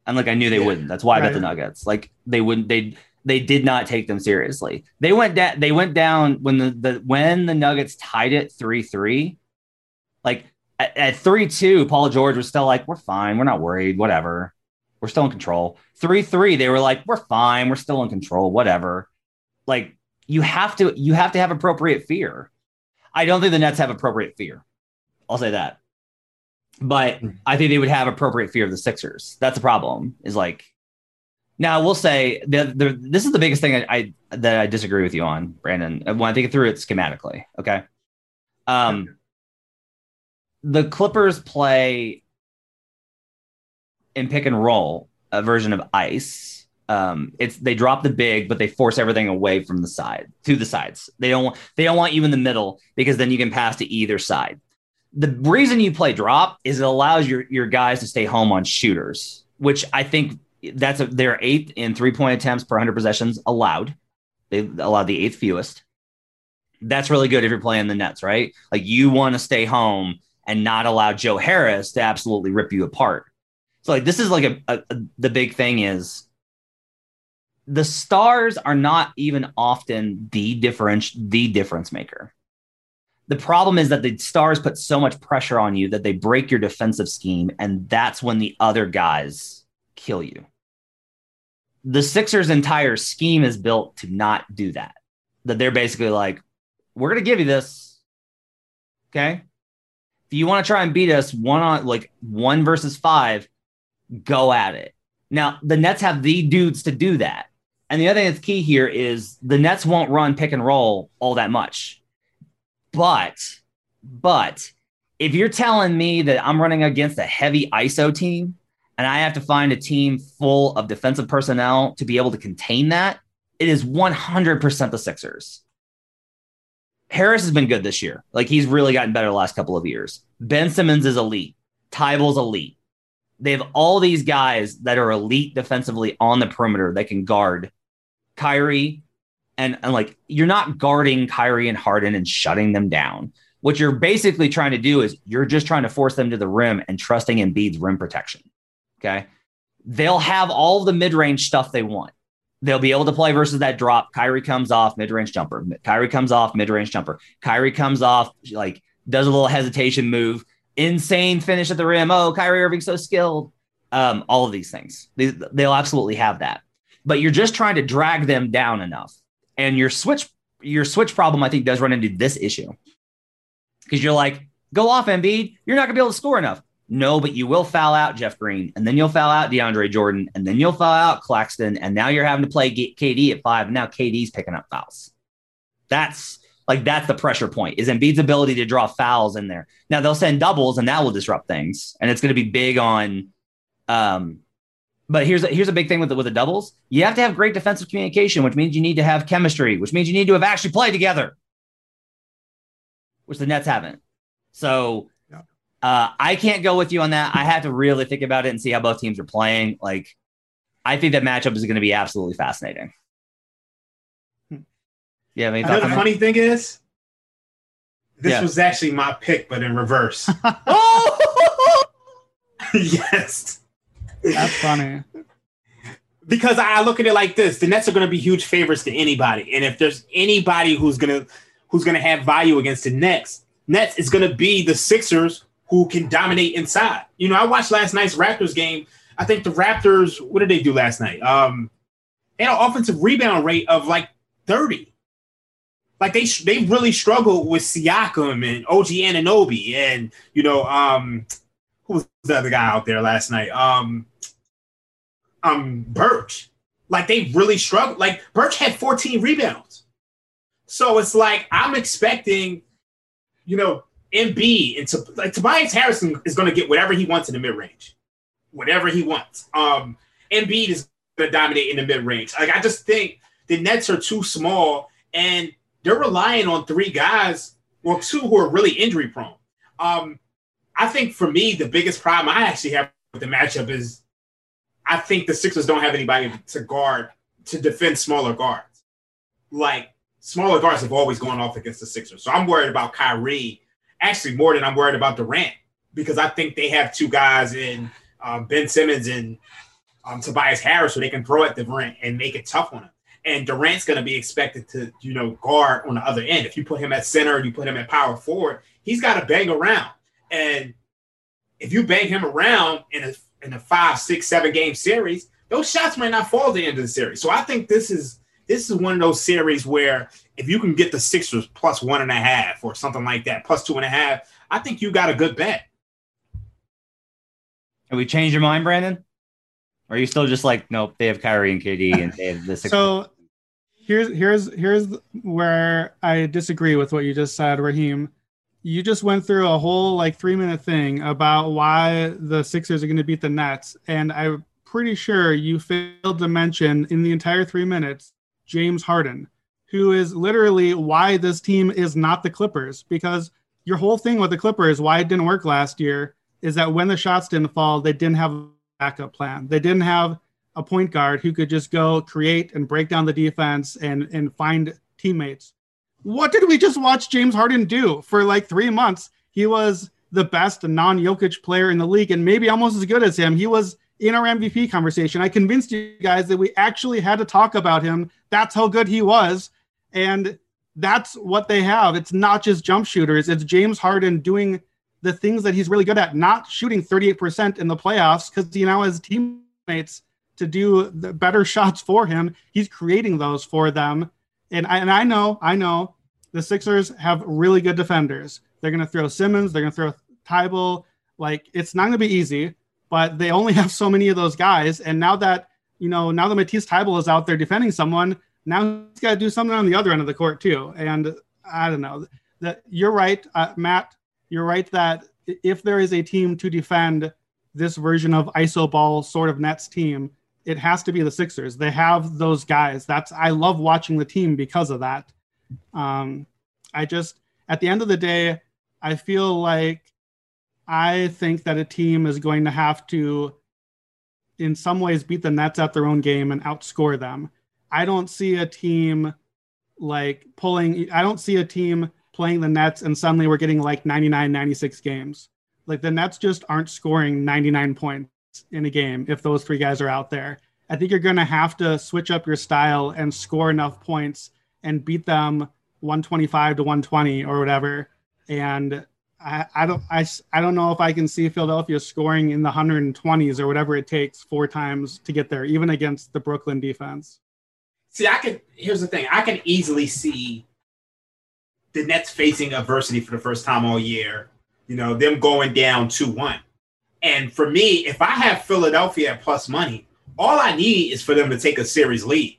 And like I knew they yeah. wouldn't. That's why I bet the Nuggets. Like they wouldn't. They they did not take them seriously. They went down. They went down when the, the when the Nuggets tied it three three. Like at, at three two, Paul George was still like, "We're fine. We're not worried. Whatever. We're still in control." Three three, they were like, "We're fine. We're still in control. Whatever." Like you have to you have to have appropriate fear. I don't think the Nets have appropriate fear. I'll say that. But I think they would have appropriate fear of the Sixers. That's the problem. Is like now we'll say the, the this is the biggest thing I, I that I disagree with you on, Brandon. When I think through it schematically, okay. Um, the Clippers play in pick and roll a version of ice. Um, it's they drop the big, but they force everything away from the side to the sides. They don't want they don't want you in the middle because then you can pass to either side. The reason you play drop is it allows your your guys to stay home on shooters, which I think that's a, they're eighth in three point attempts per 100 possessions allowed. They allowed the eighth fewest. That's really good if you're playing the Nets, right? Like you want to stay home and not allow Joe Harris to absolutely rip you apart. So like this is like a, a, a the big thing is the stars are not even often the difference the difference maker. The problem is that the stars put so much pressure on you that they break your defensive scheme, and that's when the other guys kill you. The Sixers' entire scheme is built to not do that. That they're basically like, we're going to give you this. Okay. If you want to try and beat us one on like one versus five, go at it. Now, the Nets have the dudes to do that. And the other thing that's key here is the Nets won't run pick and roll all that much. But, but if you're telling me that I'm running against a heavy ISO team and I have to find a team full of defensive personnel to be able to contain that, it is 100% the Sixers. Harris has been good this year. Like he's really gotten better the last couple of years. Ben Simmons is elite. Thybulle's elite. They have all these guys that are elite defensively on the perimeter that can guard Kyrie. And, and like you're not guarding Kyrie and Harden and shutting them down. What you're basically trying to do is you're just trying to force them to the rim and trusting Embiid's rim protection. Okay. they'll have all the mid range stuff they want. They'll be able to play versus that drop. Kyrie comes off mid range jumper. Kyrie comes off mid range jumper. Kyrie comes off like does a little hesitation move. Insane finish at the rim. Oh, Kyrie Irving so skilled. Um, all of these things. They, they'll absolutely have that. But you're just trying to drag them down enough. And your switch your switch problem, I think, does run into this issue. Because you're like, go off, Embiid. You're not gonna be able to score enough. No, but you will foul out Jeff Green, and then you'll foul out DeAndre Jordan, and then you'll foul out Claxton, and now you're having to play KD at five, and now KD's picking up fouls. That's like that's the pressure point is Embiid's ability to draw fouls in there. Now they'll send doubles, and that will disrupt things, and it's going to be big on. Um, but here's a, here's a big thing with the, with the doubles. You have to have great defensive communication, which means you need to have chemistry, which means you need to have actually played together, which the Nets haven't. So uh, I can't go with you on that. I have to really think about it and see how both teams are playing. Like, I think that matchup is going to be absolutely fascinating. Yeah, I know the funny that? thing is, this yeah. was actually my pick, but in reverse. oh, yes, that's funny. Because I look at it like this: the Nets are going to be huge favorites to anybody, and if there's anybody who's gonna who's gonna have value against the Nets, Nets is going to be the Sixers who can dominate inside. You know, I watched last night's Raptors game. I think the Raptors, what did they do last night? Um, they had an offensive rebound rate of like 30. Like they they really struggled with Siakam and OG Anunoby and you know um who was the other guy out there last night? Um um Birch. Like they really struggled. Like Birch had 14 rebounds. So it's like I'm expecting, you know, Embiid and to, like Tobias Harrison is going to get whatever he wants in the mid range, whatever he wants. Um, Embiid is going to dominate in the mid range. Like I just think the Nets are too small and they're relying on three guys, well, two who are really injury prone. Um, I think for me the biggest problem I actually have with the matchup is I think the Sixers don't have anybody to guard to defend smaller guards. Like smaller guards have always gone off against the Sixers, so I'm worried about Kyrie actually more than I'm worried about Durant because I think they have two guys in um, Ben Simmons and um, Tobias Harris who they can throw at Durant and make it tough on him. And Durant's going to be expected to, you know, guard on the other end. If you put him at center, and you put him at power forward, he's got to bang around. And if you bang him around in a in a five, six, seven game series, those shots might not fall at the end of the series. So I think this is this is one of those series where if you can get the Sixers plus one and a half or something like that, plus two and a half, I think you got a good bet. Have we changed your mind, Brandon? Or are you still just like, nope, they have Kyrie and KD and they have the Sixers? So here's here's here's where I disagree with what you just said, Raheem. You just went through a whole like three minute thing about why the Sixers are going to beat the Nets, and I'm pretty sure you failed to mention in the entire three minutes James Harden who is literally why this team is not the Clippers. Because your whole thing with the Clippers, why it didn't work last year, is that when the shots didn't fall, they didn't have a backup plan. They didn't have a point guard who could just go create and break down the defense and and find teammates. What did we just watch James Harden do for like three months? He was the best non-Jokic player in the league, and maybe almost as good as him. He was in our MVP conversation. I convinced you guys that we actually had to talk about him. That's how good he was. And that's what they have. It's not just jump shooters, it's James Harden doing the things that he's really good at, not shooting 38% in the playoffs because he now has teammates to do the better shots for him. He's creating those for them. And I, and I know, I know the Sixers have really good defenders. They're going to throw Simmons, they're going to throw Thybulle. Like it's not going to be easy, but they only have so many of those guys. And now that, you know, now that Matisse Thybulle is out there defending someone, now he's got to do something on the other end of the court too. And I don't know that you're right, uh, Matt. You're right that if there is a team to defend this version of iso ball sort of Nets team, it has to be the Sixers. They have those guys. That's I love watching the team because of that. Um, I just at the end of the day, I feel like I think that a team is going to have to, in some ways, beat the Nets at their own game and outscore them. I don't see a team like pulling, I don't see a team playing the Nets and suddenly we're getting like 99, 96 games. Like the Nets just aren't scoring 99 points. In a game if those three guys are out there. I think you're going to have to switch up your style and score enough points and beat them 125 to 120 or whatever. And I, I don't I, I don't know if I can see Philadelphia scoring in the 120s or whatever it takes four times to get there, even against the Brooklyn defense. See, I can. Here's the thing: I can easily see the Nets facing adversity for the first time all year. You know, them going down two one. And for me, if I have Philadelphia at plus money, all I need is for them to take a series lead,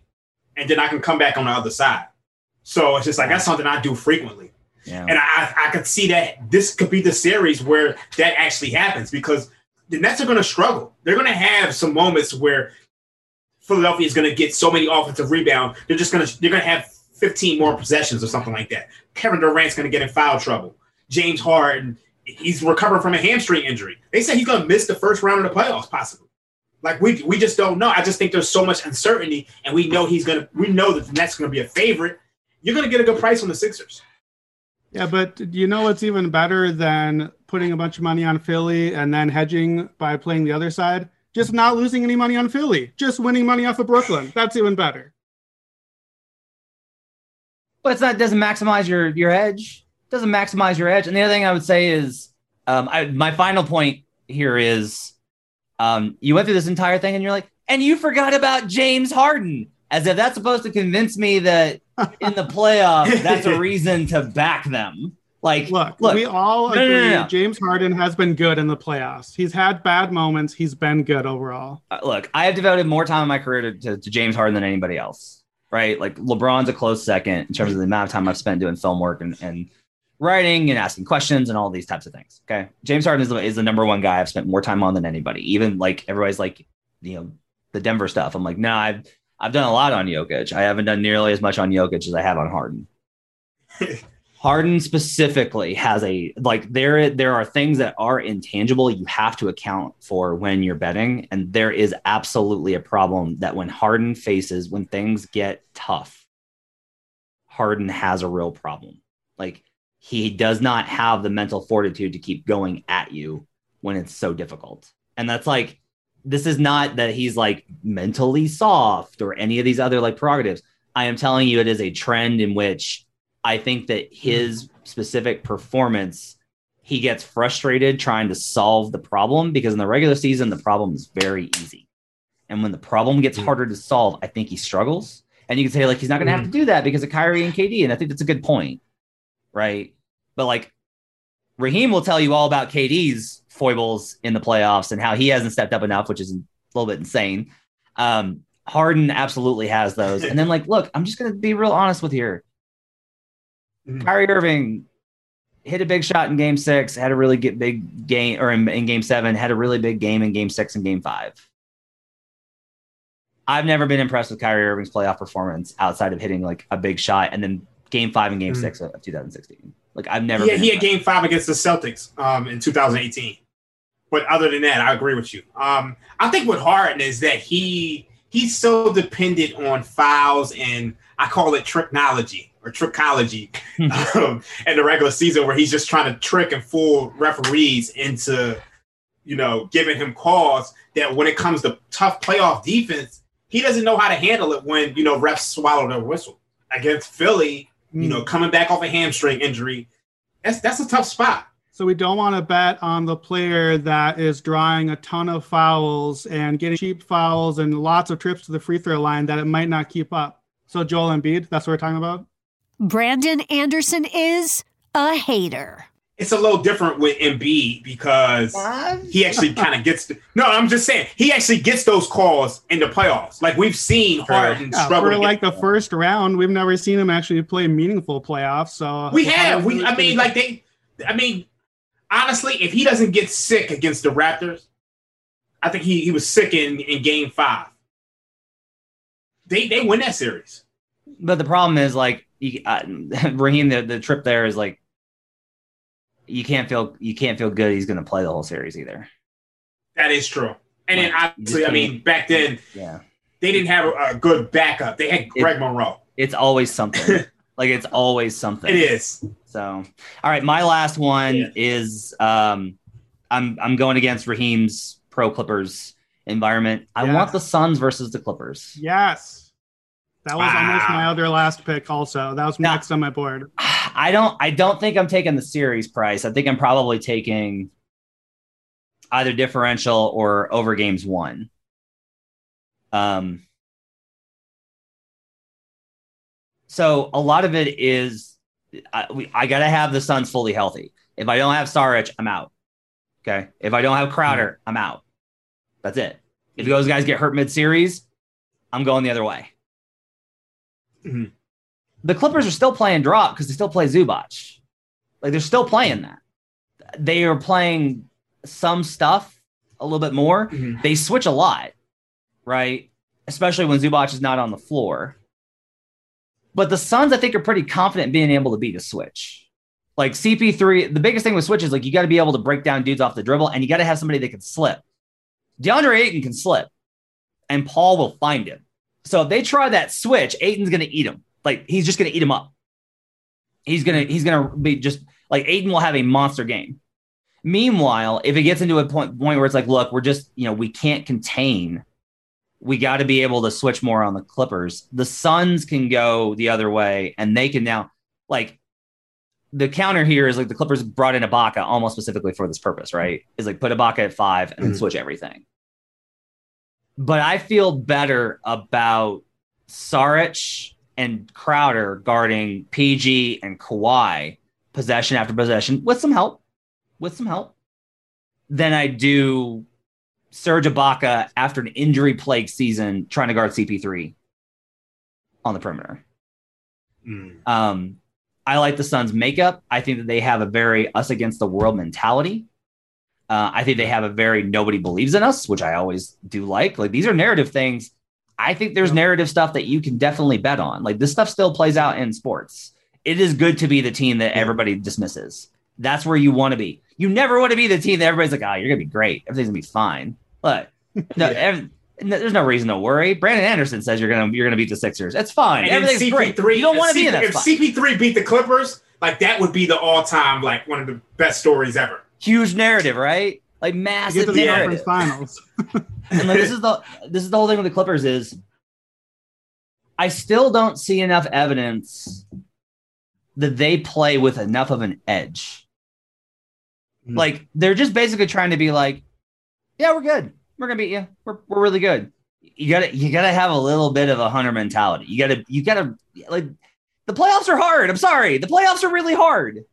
and then I can come back on the other side. So it's just like that's something I do frequently. Yeah. And I, I could see that this could be the series where that actually happens because the Nets are going to struggle. They're going to have some moments where Philadelphia is going to get so many offensive rebounds. They're just going to they're going to have 15 more possessions or something like that. Kevin Durant's going to get in foul trouble. James Harden, he's recovering from a hamstring injury. They say he's going to miss the first round of the playoffs, possibly. Like we we just don't know. I just think there's so much uncertainty, and we know he's going to. We know that the Nets going to be a favorite. You're going to get a good price on the Sixers. Yeah, but you know what's even better than putting a bunch of money on Philly and then hedging by playing the other side? Just not losing any money on Philly, just winning money off of Brooklyn. That's even better. But it's not doesn't maximize your your edge. Doesn't maximize your edge. And the other thing I would say is, um, I, my final point here is, um, you went through this entire thing and you're like, and you forgot about James Harden, as if that's supposed to convince me that in the playoffs that's a reason to back them. Like, look, look we all agree no, no, no. James Harden has been good in the playoffs. He's had bad moments. He's been good overall. Uh, look, I have devoted more time in my career to, to, to James Harden than anybody else, right? Like LeBron's a close second in terms of the amount of time I've spent doing film work and, and writing and asking questions and all these types of things. Okay. James Harden is the, is the number one guy I've spent more time on than anybody. Even like everybody's like, you know, the Denver stuff. I'm like, no, I've, I've done a lot on Jokic. I haven't done nearly as much on Jokic as I have on Harden. Harden specifically has a like there there are things that are intangible you have to account for when you're betting and there is absolutely a problem that when Harden faces when things get tough Harden has a real problem. Like he does not have the mental fortitude to keep going at you when it's so difficult. And that's like this is not that he's like mentally soft or any of these other like prerogatives. I am telling you it is a trend in which I think that his specific performance, he gets frustrated trying to solve the problem because in the regular season, the problem is very easy. And when the problem gets harder to solve, I think he struggles. And you can say, like, he's not going to have to mm-hmm. do that because of Kyrie and KD. And I think that's a good point. Right. But like, Raheem will tell you all about KD's foibles in the playoffs and how he hasn't stepped up enough, which is a little bit insane. Um, Harden absolutely has those. And then, like, look, I'm just going to be real honest with you here. Kyrie Irving hit a big shot in game six, had a really get big game, or in, in game seven, had a really big game in game six and game five. I've never been impressed with Kyrie Irving's playoff performance outside of hitting like a big shot and then game five and game Mhm. six of 2016. Like, I've never Yeah, been he had game five against the Celtics um, in 2018. But other than that, I agree with you. Um, I think with Harden is that he he's so dependent on fouls and I call it tricknology or trickology um, in the regular season where he's just trying to trick and fool referees into, you know, giving him calls that when it comes to tough playoff defense, he doesn't know how to handle it when, you know, refs swallow their whistle. Against Philly, you know, mm. coming back off a hamstring injury, that's that's a tough spot. So we don't want to bet on the player that is drawing a ton of fouls and getting cheap fouls and lots of trips to the free throw line that it might not keep up. So Joel Embiid, that's what we're talking about. Brandon Anderson is a hater. It's a little different with Embiid because he actually kind of gets. The, no, I'm just saying he actually gets those calls in the playoffs. Like we've seen Harden Yeah, struggle. for like get, the first round, we've never seen him actually play meaningful playoffs. So we how have. We, it I mean, like they. I mean, honestly, if he doesn't get sick against the Raptors, I think he he was sick in in Game Five. They they win that series. But the problem is like you, uh, Raheem, the, the trip there is like you can't feel you can't feel good. He's going to play the whole series either. That is true. And then Like, you obviously, I mean, back then Yeah, they didn't have a, a good backup. They had Greg Monroe. it's always something. like it's always something. It is. So, all right, my last one Yeah. is um, I'm I'm going against Raheem's pro Clippers environment. I Yeah. want the Suns versus the Clippers. Yes. That was almost my other last pick also. That was Now- next on my board. I don't I don't think I'm taking the series price. I think I'm probably taking either differential or over games one. Um so a lot of it is I, we, I got to have the Suns fully healthy. If I don't have Saric, I'm out. Okay. If I don't have Crowder, I'm out. That's it. If those guys get hurt mid series, I'm going the other way. Mhm. The Clippers are still playing drop because they still play Zubac. Like they're still playing that. They are playing some stuff a little bit more. Mhm. They switch a lot, right? Especially when Zubac is not on the floor. But the Suns, I think, are pretty confident being able to beat a switch. Like CP3, the biggest thing with switch is like you got to be able to break down dudes off the dribble and you got to have somebody that can slip. DeAndre Ayton can slip, and Paul will find him. So if they try that switch, Ayton's going to eat him. Like he's just going to eat him up. He's gonna he's gonna be just like Aiton will have a monster game. Meanwhile, if it gets into a point point where it's like, look, we're just you know we can't contain, we got to be able to switch more on the Clippers. The Suns can go the other way, and they can now like the counter here is like the Clippers brought in Ibaka almost specifically for this purpose, right? Is like put Ibaka at five and then Mhm. switch everything. But I feel better about Saric and Crowder guarding PG and Kawhi possession after possession with some help, with some help, than I do Serge Ibaka after an injury plagued season trying to guard CP3 on the perimeter. Mm. Um, I like the Suns' makeup. I think that they have a very us against the world mentality. Uh, I think they have a very nobody believes in us, which I always do like. Like these are narrative things. I think there's narrative stuff that you can definitely bet on. Like this stuff still plays out in sports. It is good to be the team that everybody dismisses. That's where you want to be. You never want to be the team that everybody's like, "Oh, you're gonna be great. Everything's gonna be fine." But no, ev- no, there's no reason to worry. Brandon Anderson says you're gonna you're gonna beat the Sixers. It's fine. And Everything's great. CP3 You don't want to be in that If spot. CP3 beat the Clippers, like that would be the all-time like one of the best stories ever. Huge narrative, right? Like massive narrative. finals. and like this is the this is the whole thing with the Clippers is I still don't see enough evidence that they play with enough of an edge. Mm. Like they're just basically trying to be like, yeah, we're good. We're gonna beat you. We're we're really good. You gotta you gotta have a little bit of a hunter mentality. You gotta you gotta like the playoffs are hard. I'm sorry. The playoffs are really hard.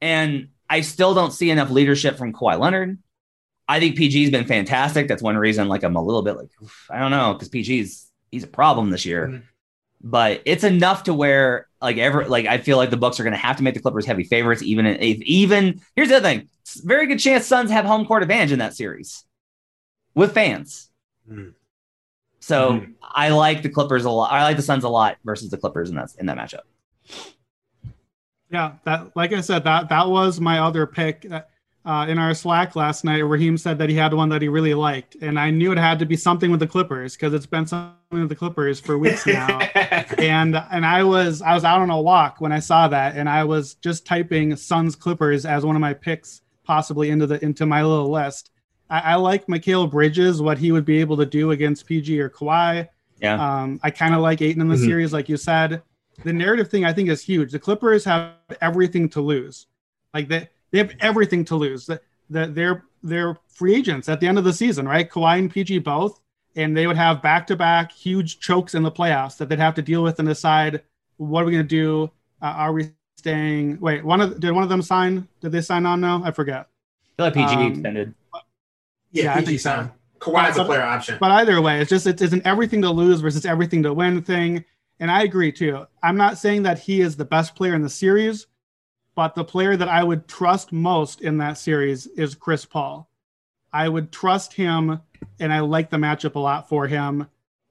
And I still don't see enough leadership from Kawhi Leonard. I think PG's been fantastic. That's one reason like I'm a little bit like "Oof, I don't know because PG's he's a problem this year. Mhm. But it's enough to where like ever like I feel like the Bucks are going to have to make the Clippers heavy favorites even if even here's the other thing. Very good chance Suns have home court advantage in that series with fans. Mhm. So Mhm. I like the Clippers a lot. I like the Suns a lot versus the Clippers in that in that matchup. Yeah, that like I said, that that was my other pick uh, in our Slack last night. Raheem said that he had one that he really liked, and I knew it had to be something with the Clippers because it's been something with the Clippers for weeks now. and and I was I was out on a walk when I saw that, and I was just typing Suns Clippers as one of my picks possibly into the into my little list. I, I like Mikal Bridges, what he would be able to do against PG or Kawhi. Yeah. Um, I kind of like Ayton in the Mhm. series, like you said. The narrative thing I think is huge. The Clippers have everything to lose. Like they, they have everything to lose. That that they're they're free agents at the end of the season, right? Kawhi and PG both, and they would have back to back huge chokes in the playoffs that they'd have to deal with and decide what are we going to do. Uh, are we staying? Wait, one of did one of them sign? Did they sign on now? I forget. I feel like PG Um, extended. yeah, Yeah, I PG think so. son. Kawhi's a But- player option. But either way, it's just it's, it's an everything to lose versus everything to win thing. And I agree too. I'm not saying that he is the best player in the series, but the player that I would trust most in that series is Chris Paul. I would trust him, and I like the matchup a lot for him.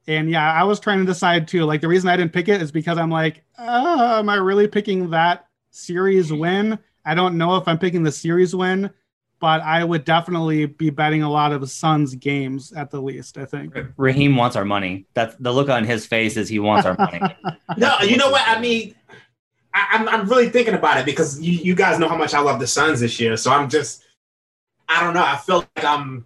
And yeah, I was trying to decide too. Like the reason I didn't pick it is because I'm like, uh, am I really picking that series win? I don't know if I'm picking the series win, but I would definitely be betting a lot of the Suns games at the least. I think. Raheem wants our money. That's the look on his face is he wants our money. No, you know what? I mean, I, I'm I'm really thinking about it because you, you guys know how much I love the Suns this year. So I'm just, I don't know. I feel like I'm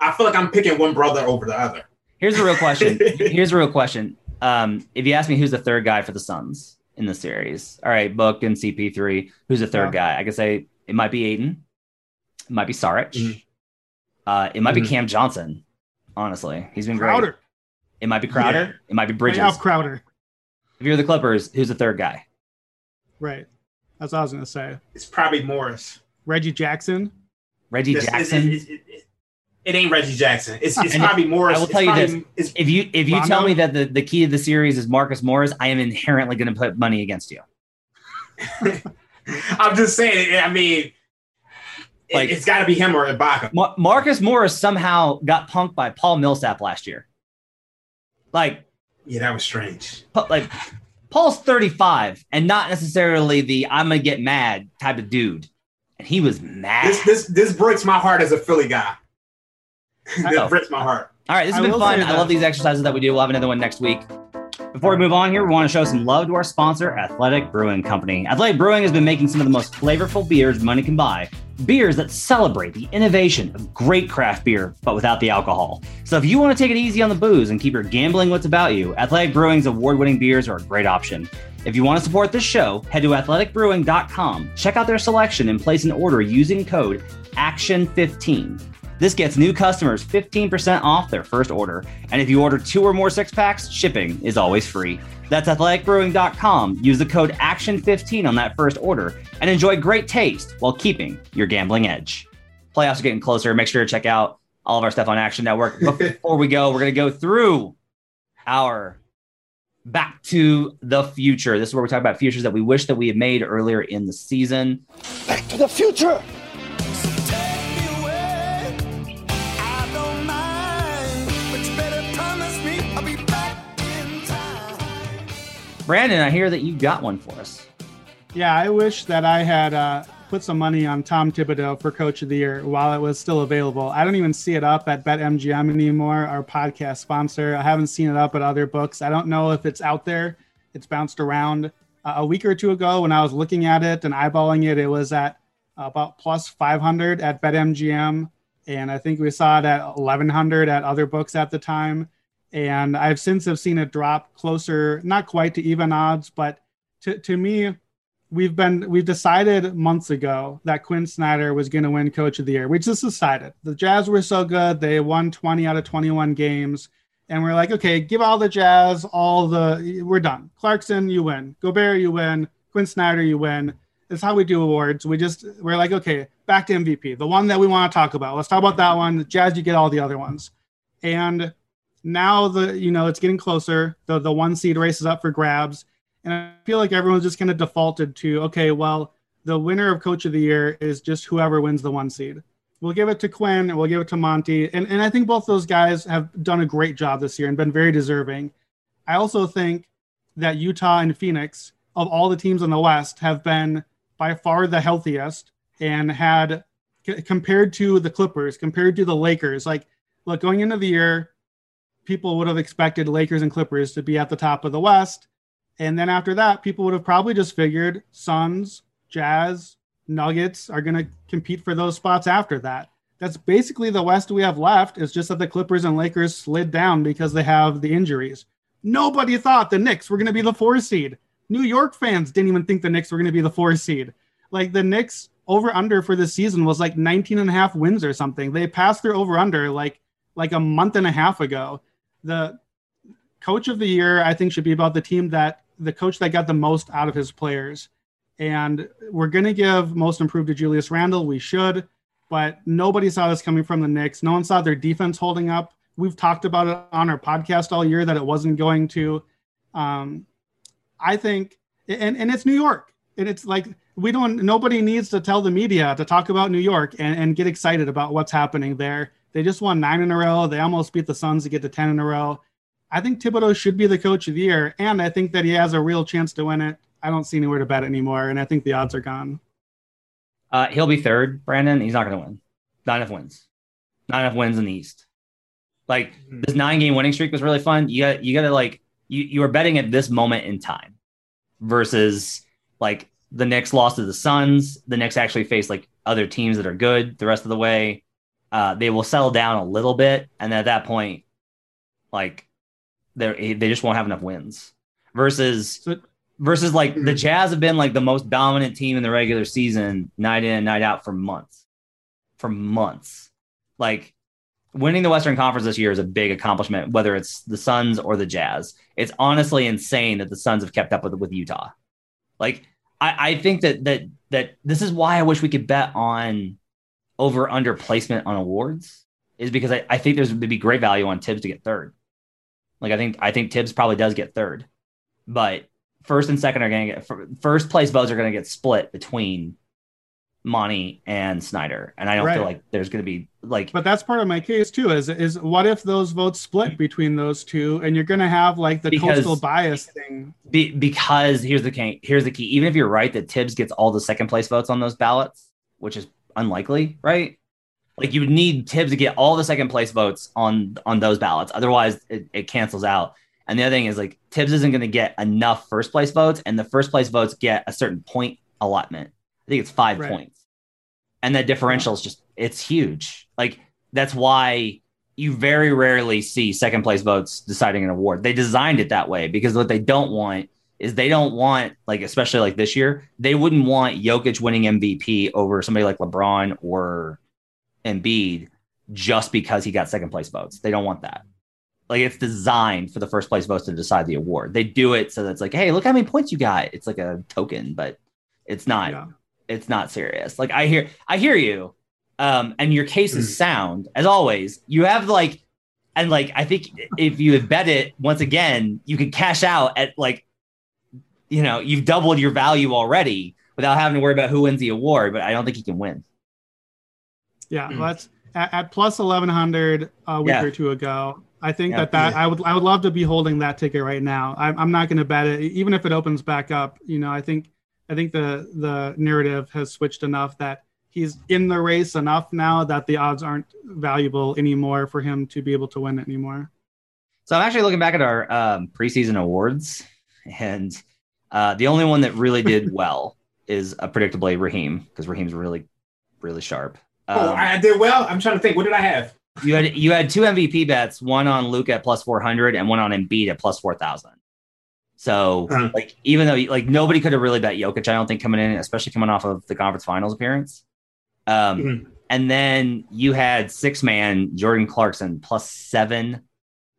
I feel like I'm picking one brother over the other. Here's a real question. Here's a real question. Um, if you ask me who's the third guy for the Suns in the series, all right, Book and CP3, who's the third Yeah. guy? I could say it might be Ayton, it might be Saric, Mhm. uh, it might be Mhm. Cam Johnson. Honestly, he's been great. Crowder. It might be Crowder. Yeah. It might be Bridges. Bridges. Crowder. If you're the Clippers, who's the third guy? Right. That's what I was gonna say. It's probably Morris. Reggie Jackson. Reggie It's- it's- Jackson. It, it- it- it ain't Reggie Jackson. It's, it's And probably Morris. I will It's tell you probably- this. if you if you Rondo? tell me that the, the key to the series is Marcus Morris, I am inherently going to put money against you. I'm just saying. I mean, it, Like- it's got to be him or Ibaka. Ma- Marcus Morris somehow got punked by Paul Millsap last year. Like, Yeah, that was strange. Pa- like Paul's 35 and not necessarily the I'm gonna get mad type of dude. And he was mad. This this this breaks my heart as a Philly guy. know. this breaks my heart. All right, this has I been fun. I love these exercises that we do. We'll have another one next week. Before we move on here, we want to show some love to our sponsor, Athletic Brewing Company. Athletic Brewing has been making some of the most flavorful beers money can buy. Beers that celebrate the innovation of great craft beer, but without the alcohol. So if you want to take it easy on the booze and keep your gambling what's about you, Athletic Brewing's award-winning beers are a great option. If you want to support this show, head to athleticbrewing.com, check out their selection, and place an order using code ACTION15. This gets new customers 15% off their first order. And if you order two or more six packs, shipping is always free. That's athleticbrewing.com. Use the code ACTION15 on that first order and enjoy great taste while keeping your gambling edge. Playoffs are getting closer. Make sure to check out all of our stuff on Action Network. But Before we go, we're going to go through our back to the future. This is where we talk about futures that we wish that we had made earlier in the season. Back to the future. Brandon, I hear that you got one for us. Yeah, I wish that I had uh, put some money on Tom Thibodeau for Coach of the Year while it was still available. I don't even see it up at BetMGM anymore, our podcast sponsor. I haven't seen it up at other books. I don't know if it's out there. It's bounced around. Uh, a week or two ago, when I was looking at it and eyeballing it, it was at about plus 500 at BetMGM. And I think we saw it at 1100 at other books at the time. And I've since have seen it drop closer, not quite to even odds, but to, to me, we've been we've decided months ago that Quin Snyder was going to win Coach of the Year. We just decided the Jazz were so good; they won 20 out of 21 games, and we're like, okay, give all the Jazz all the. We're done. Clarkson, you win. Gobert, you win. Quin Snyder, you win. That's how we do awards. We just we're like, okay, back to MVP, the one that we want to talk about. Let's talk about that one. The Jazz, you get all the other ones, and now the you know it's getting closer. The the one seed race is up for grabs. And I feel like everyone's just kind of defaulted to, okay, well, the winner of Coach of the Year is just whoever wins the one seed. We'll give it to Quin and we'll give it to Monty. And, and I think both those guys have done a great job this year and been very deserving. I also think that Utah and Phoenix, of all the teams in the West, have been by far the healthiest and had, c- compared to the Clippers, compared to the Lakers, like, look, going into the year, people would have expected Lakers and Clippers to be at the top of the West. And then after that, people would have probably just figured Suns, Jazz, Nuggets are going to compete for those spots after that. That's basically the West we have left. It's just that the Clippers and Lakers slid down because they have the injuries. Nobody thought the Knicks were going to be the four seed. New York fans didn't even think the Knicks were going to be the four seed. Like the Knicks over under for the season was like 19 and a half wins or something. They passed their over under like like a month and a half ago. The coach of the year, I think, should be about the team that the coach that got the most out of his players. And we're going to give most improved to Julius Randle. We should, but nobody saw this coming from the Knicks. No one saw their defense holding up. We've talked about it on our podcast all year that it wasn't going to. Um, I think, and, and it's New York. And it's like, we don't, nobody needs to tell the media to talk about New York and, and get excited about what's happening there. They just won nine in a row. They almost beat the Suns to get to 10 in a row. I think Thibodeau should be the coach of the year, and I think that he has a real chance to win it. I don't see anywhere to bet anymore, and I think the odds are gone. Uh, he'll be third, Brandon. He's not going to win. Not enough wins. Not enough wins in the East. Like this nine game winning streak was really fun. You got you got to like you you are betting at this moment in time versus like the Knicks lost to the Suns. The Knicks actually face like other teams that are good the rest of the way. Uh, they will settle down a little bit, and at that point, like they they just won't have enough wins. Versus versus like Hmm. the Jazz have been like the most dominant team in the regular season, night in and night out for months, for months. Like winning the Western Conference this year is a big accomplishment, whether it's the Suns or the Jazz. It's honestly insane that the Suns have kept up with with Utah. Like I, I think that that that this is why I wish we could bet on over under placement on awards is because I, I think there's would be great value on Thibs to get third. Like I think I think Thibs probably does get third, but first and second are going to get first place votes are going to get split between Monty and Snyder, and I don't feel like there's going to be like But that's part of my case too. Is is what if those votes split between those two, and you're going to have like the Because- coastal bias thing? Be, because here's the key. Here's the key. Even if you're right that Thibs gets all the second place votes on those ballots, which is unlikely, right? Like you would need Thibs to get all the second place votes on on those ballots. Otherwise, it, it cancels out. And the other thing is like Thibs isn't going to get enough first place votes, and the first place votes get a certain point allotment. I think it's five Right. points, and that differential is just it's huge. Like that's why you very rarely see second place votes deciding an award. They designed it that way because what they don't want is they don't want like especially like this year they wouldn't want Jokic winning MVP over somebody like LeBron or Embiid just because he got second place votes. They don't want that. Like it's designed for the first place votes to decide the award. They do it so that's like, hey, look how many points you got. It's like a token, but it's not. Yeah. It's not serious. Like I hear, I hear you, um, and your case is sound as always. You have like, and like I think if you bet it once again, you could cash out at like, you know, you've doubled your value already without having to worry about who wins the award. But I don't think he can win. Yeah, well, that's at, at plus eleven hundred a week Yeah. or two ago. I think Yeah. that that I would I would love to be holding that ticket right now. I'm, I'm not going to bet it, even if it opens back up. You know, I think I think the the narrative has switched enough that he's in the race enough now that the odds aren't valuable anymore for him to be able to win it anymore. So I'm actually looking back at our um, preseason awards, and uh, the only one that really did well is uh, predictably Raheem because Raheem's really, really sharp. oh, Um, I did well. I'm trying to think. What did I have? you had you had two MVP bets, one on Luka at plus four hundred and one on Embiid at plus four thousand. So Uh-huh. like even though like nobody could have really bet Jokic, I don't think coming in, especially coming off of the conference finals appearance. Um, Mhm. and then you had six man Jordan Clarkson plus seven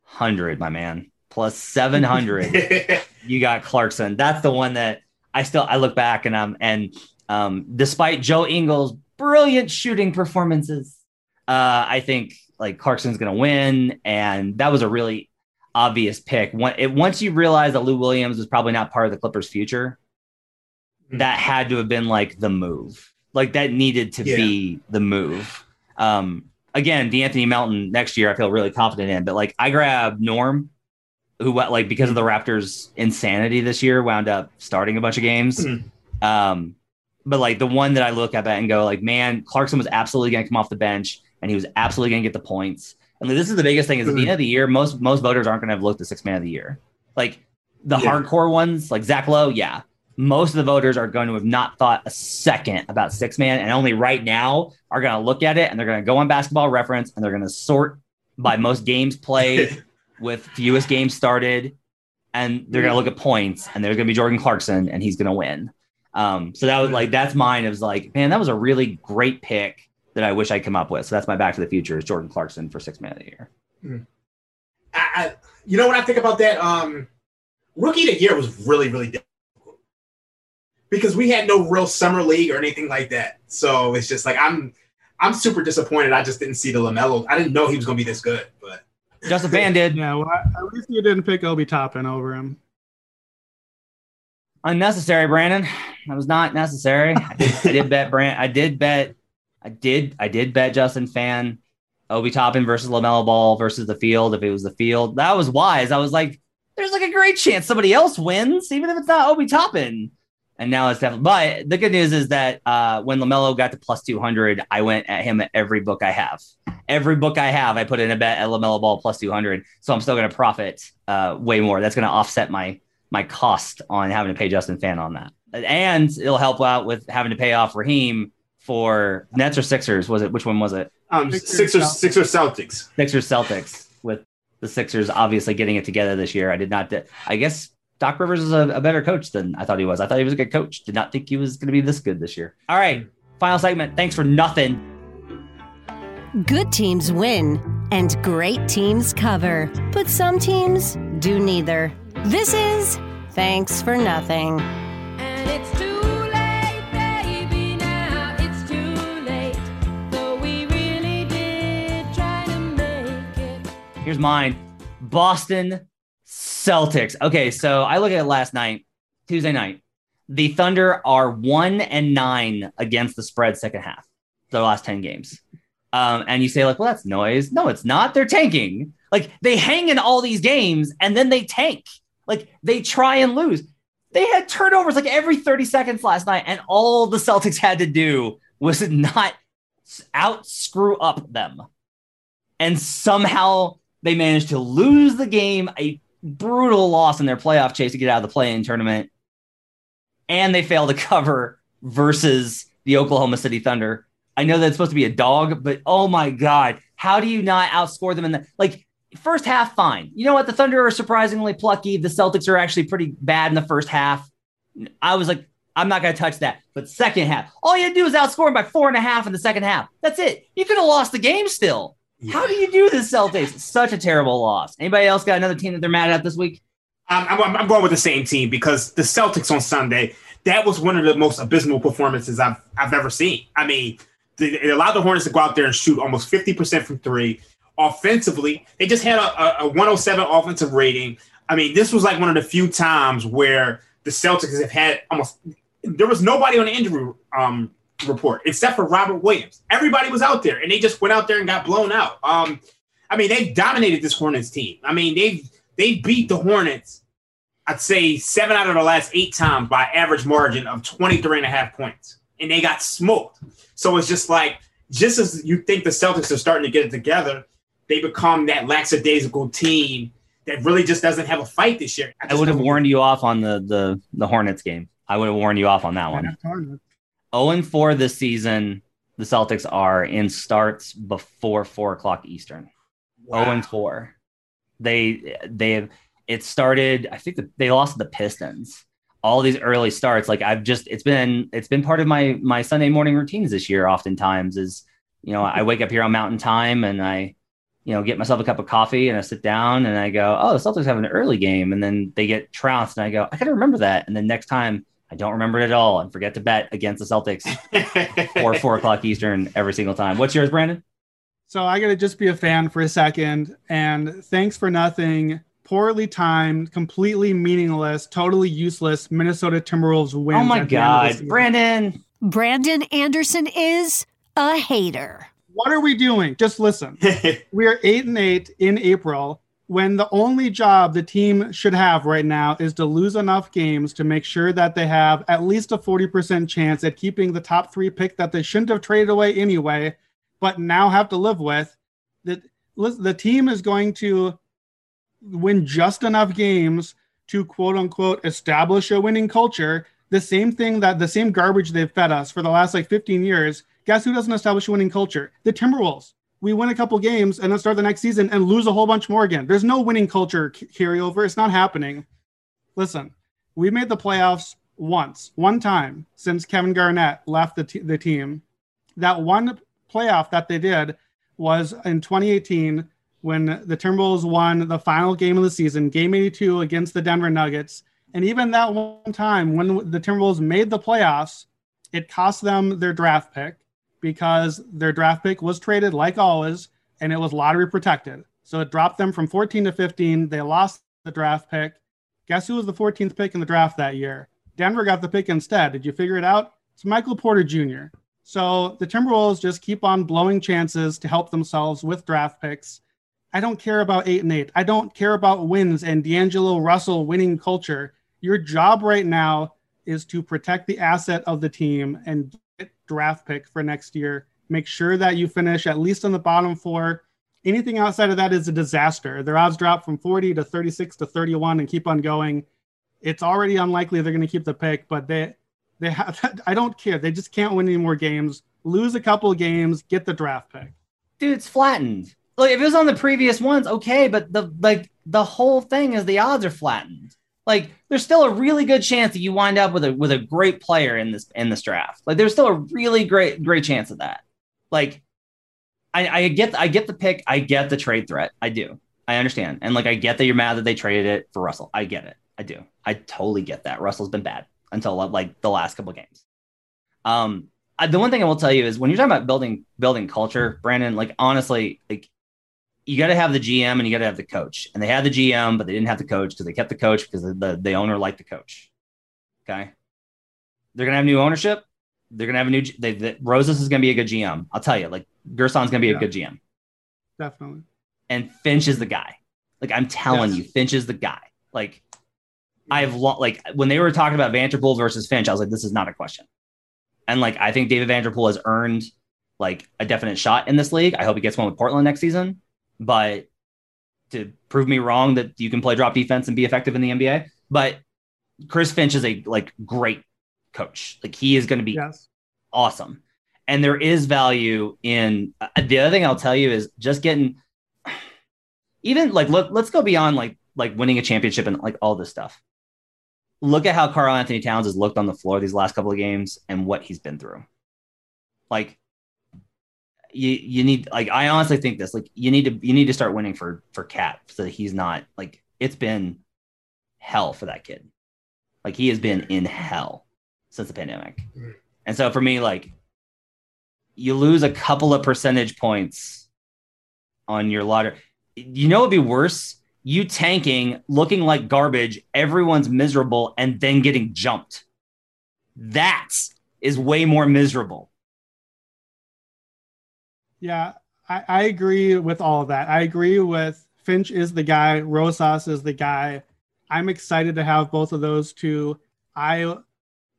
hundred, my man, plus seven hundred. you got Clarkson. That's the one that I still I look back and I'm and um despite Joe Ingles' brilliant shooting performances, uh I think like Clarkson's gonna win, and that was a really obvious pick. When, it, once you realize that Lou Williams was probably not part of the Clippers' future, that had to have been like the move. Like that needed to Yeah. be the move. Um again, De'Anthony Melton next year, I feel really confident in, but like I grabbed Norm who like because of the Raptors insanity this year wound up starting a bunch of games. Mhm. Um, but like the one that I look at and go like, man, Clarkson was absolutely going to come off the bench and he was absolutely going to get the points. And this is the biggest thing is at the Mhm. end of the year, most most voters aren't going to have looked at six man of the year. Like the Yeah. hardcore ones, like Zach Lowe, yeah. Most of the voters are going to have not thought a second about six man, and only right now are going to look at it and they're going to go on Basketball Reference and they're going to sort by most games played with fewest games started, and they're gonna look at points, and there's gonna be Jordan Clarkson, and he's gonna win. Um, so that was like that's mine. It was like, man, that was a really great pick that I wish I'd come up with. So that's my Back to the Future is Jordan Clarkson for six man of the year. I, I, you know what I think about that? Um, rookie of the year was really, really difficult because we had no real summer league or anything like that. So it's just like I'm, I'm super disappointed. I just didn't see the LaMelo. I didn't know he was going to be this good, but Justin Phan did Yeah, well, at least you didn't pick Obi Toppin over him. unnecessary, Brandon. That was not necessary. I did, I did bet Brand. I did bet. I did. I did bet Justin Phan. Obi Toppin versus LaMelo Ball versus the field. If it was the field, that was wise. I was like, there's like a great chance somebody else wins, even if it's not Obi Toppin. And now it's definitely. But the good news is that uh, when LaMelo got to plus two hundred, I went at him at every book I have. Every book I have, I put in a bet at LaMelo Ball plus two hundred. So I'm still going to profit uh, way more. That's going to offset my my cost on having to pay Justin Phan on that, and it'll help out with having to pay off Raheem for Nets or Sixers. Was it which one was it? Um, Sixers, Sixers, Celtics. Sixers, Celtics. Sixers Celtics with the Sixers obviously getting it together this year. I did not. I guess Doc Rivers is a, a better coach than I thought he was. I thought he was a good coach. Did not think he was going to be this good this year. All right, final segment. Thanks for nothing. Good teams win, and great teams cover. But some teams do neither. This is Thanks for Nothing. And it's too late, baby, now it's too late. Though we really did try to make it. Here's mine. Boston Celtics. Okay, so I look at it last night, Tuesday night. The Thunder are one and nine against the spread second half, the last 10 games. Um, and you say, like, well, that's noise. No, it's not. They're tanking. Like they hang in all these games and then they tank. Like they try and lose. They had turnovers like every 30 seconds last night, and all the Celtics had to do was not out screw up them. And somehow they managed to lose the game, a brutal loss in their playoff chase to get out of the play-in tournament. And they fail to cover versus the Oklahoma City Thunder. I know that it's supposed to be a dog, but oh my God, how do you not outscore them in the like first half? Fine. You know what? The Thunder are surprisingly plucky. The Celtics are actually pretty bad in the first half. I was like, I'm not going to touch that. But second half, all you had to do is outscore them by four and a half in the second half. That's it. You could have lost the game still. How do you do this, Celtics? Such a terrible loss. Anybody else got another team that they're mad at this week? Um, I'm, I'm going with the same team because the Celtics on Sunday, that was one of the most abysmal performances I've I've ever seen. I mean, they, it allowed the Hornets to go out there and shoot almost 50% from three. Offensively, they just had a, a, a 107 offensive rating. I mean, this was like one of the few times where the Celtics have had almost there was nobody on the injury um, report except for Robert Williams. Everybody was out there, and they just went out there and got blown out. Um, I mean, they dominated this Hornets team. I mean, they they beat the Hornets. I'd say seven out of the last eight times by average margin of 23 and a half points, and they got smoked. So it's just like, just as you think the Celtics are starting to get it together, they become that lackadaisical team that really just doesn't have a fight this year. I would have warned you off on the the the Hornets game. I would have warned you off on that one. 0 and 4 this season. The Celtics are in starts before four o'clock Eastern. Oh wow. 0 and 4. They they have it started. I think that they lost the Pistons. All these early starts, like I've just it's been it's been part of my my Sunday morning routines this year. Oftentimes is you know I wake up here on Mountain Time and I you know, get myself a cup of coffee and I sit down and I go, oh, the Celtics have an early game. And then they get trounced and I go, I got to remember that. And then next time I don't remember it at all and forget to bet against the Celtics or four o'clock Eastern every single time. What's yours, Brandon? So I got to just be a fan for a second. And thanks for nothing. Poorly timed, completely meaningless, totally useless. Minnesota Timberwolves win. Oh my God, Brandon. Brandon Anderson is a hater. What are we doing? Just listen. we are eight and eight in April when the only job the team should have right now is to lose enough games to make sure that they have at least a 40% chance at keeping the top three pick that they shouldn't have traded away anyway, but now have to live with. That the team is going to win just enough games to quote unquote establish a winning culture. The same thing that the same garbage they've fed us for the last like 15 years. Guess who doesn't establish a winning culture? The Timberwolves. We win a couple games and then start the next season and lose a whole bunch more again. There's no winning culture carryover. It's not happening. Listen, we made the playoffs once, one time since Kevin Garnett left the, t- the team. That one playoff that they did was in 2018 when the Timberwolves won the final game of the season, game 82 against the Denver Nuggets. And even that one time when the Timberwolves made the playoffs, it cost them their draft pick because their draft pick was traded like always and it was lottery protected. So it dropped them from 14 to 15. They lost the draft pick. Guess who was the 14th pick in the draft that year? Denver got the pick instead. Did you figure it out? It's Michael Porter Jr. So the Timberwolves just keep on blowing chances to help themselves with draft picks. I don't care about eight and eight. I don't care about wins and D'Angelo Russell winning culture. Your job right now is to protect the asset of the team and draft pick for next year. Make sure that you finish at least on the bottom four. Anything outside of that is a disaster. Their odds drop from 40 to 36 to 31 and keep on going. It's already unlikely they're going to keep the pick, but they they have I don't care. They just can't win any more games. lose a couple of games, get the draft pick. dude, it's flattened. Like if it was on the previous ones, okay, but the like the whole thing is the odds are flattened. Like there's still a really good chance that you wind up with a with a great player in this in this draft. Like there's still a really great great chance of that. Like I, I get I get the pick, I get the trade threat. I do. I understand. And like I get that you're mad that they traded it for Russell. I get it. I do. I totally get that. Russell's been bad until like the last couple games. Um I, the one thing I will tell you is when you're talking about building building culture, Brandon, like honestly, like you got to have the GM and you got to have the coach. And they had the GM, but they didn't have the coach because they kept the coach because the, the, the owner liked the coach. Okay. They're going to have new ownership. They're going to have a new, they, the, Rosas is going to be a good GM. I'll tell you, like Gersson's going to be Yeah. a good GM. Definitely. And Finch is the guy. Like I'm telling Yes. you, Finch is the guy. Like I've lo- like when they were talking about Vanderpool versus Finch, I was like, this is not a question. And like I think David Vanderpool has earned like a definite shot in this league. I hope he gets one with Portland next season. But to prove me wrong that you can play drop defense and be effective in the NBA. But Chris Finch is a like great coach. Like he is going to be Yes. awesome. And there is value in uh, the other thing I'll tell you is just getting even like look, let's go beyond like like winning a championship and like all this stuff. Look at how Karl-Anthony Towns has looked on the floor these last couple of games and what he's been through. Like you you need like I honestly think this like you need to you need to start winning for for KAT so that he's not like it's been hell for that kid. Like he has been in hell since the pandemic. And so for me, like you lose a couple of percentage points on your lottery. You know, it'd be worse. You tanking, looking like garbage, everyone's miserable, and then getting jumped. That is way more miserable. Yeah, I, I agree with all of that. I agree with Finch is the guy, Rosas is the guy. I'm excited to have both of those two. I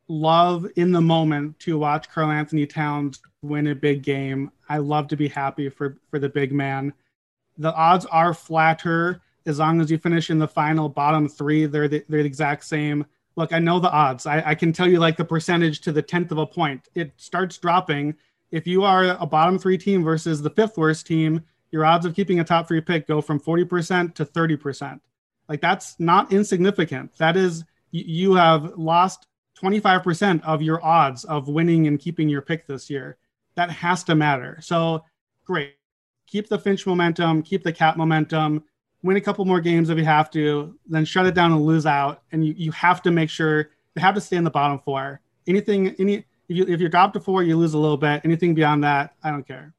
love in the moment to watch Karl-Anthony Towns win a big game. I love to be happy for for the big man. The odds are flatter as long as you finish in the final bottom three. They're the, they're the exact same. Look, I know the odds. I, I can tell you like the percentage to the tenth of a point. It starts dropping if you are a bottom three team versus the fifth worst team, your odds of keeping a top three pick go from 40% to 30%. Like that's not insignificant. That is, you have lost 25% of your odds of winning and keeping your pick this year. That has to matter. So great. Keep the Finch momentum, keep the cap momentum, win a couple more games if you have to, then shut it down and lose out. And you, you have to make sure you have to stay in the bottom four. Anything, any, if you if you drop to four, you lose a little bit. Anything beyond that, I don't care.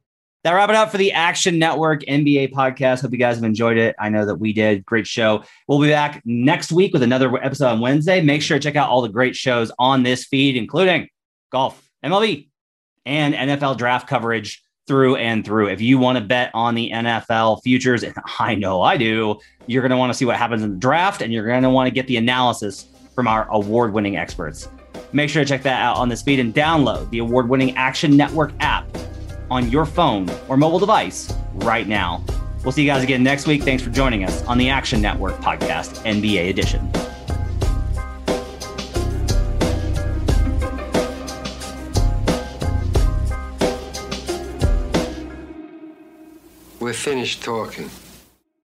That wrap it up for the Action Network NBA podcast. Hope you guys have enjoyed it. I know that we did. Great show. We'll be back next week with another episode on Wednesday. Make sure to check out all the great shows on this feed, including golf, MLB, and NFL draft coverage through and through. If you want to bet on the NFL futures, and I know I do, you're going to want to see what happens in the draft and you're going to want to get the analysis from our award winning experts. Make sure to check that out on this feed and download the award winning Action Network app on your phone or mobile device right now. We'll see you guys again next week. Thanks for joining us on the Action Network podcast, NBA edition. We're finished talking.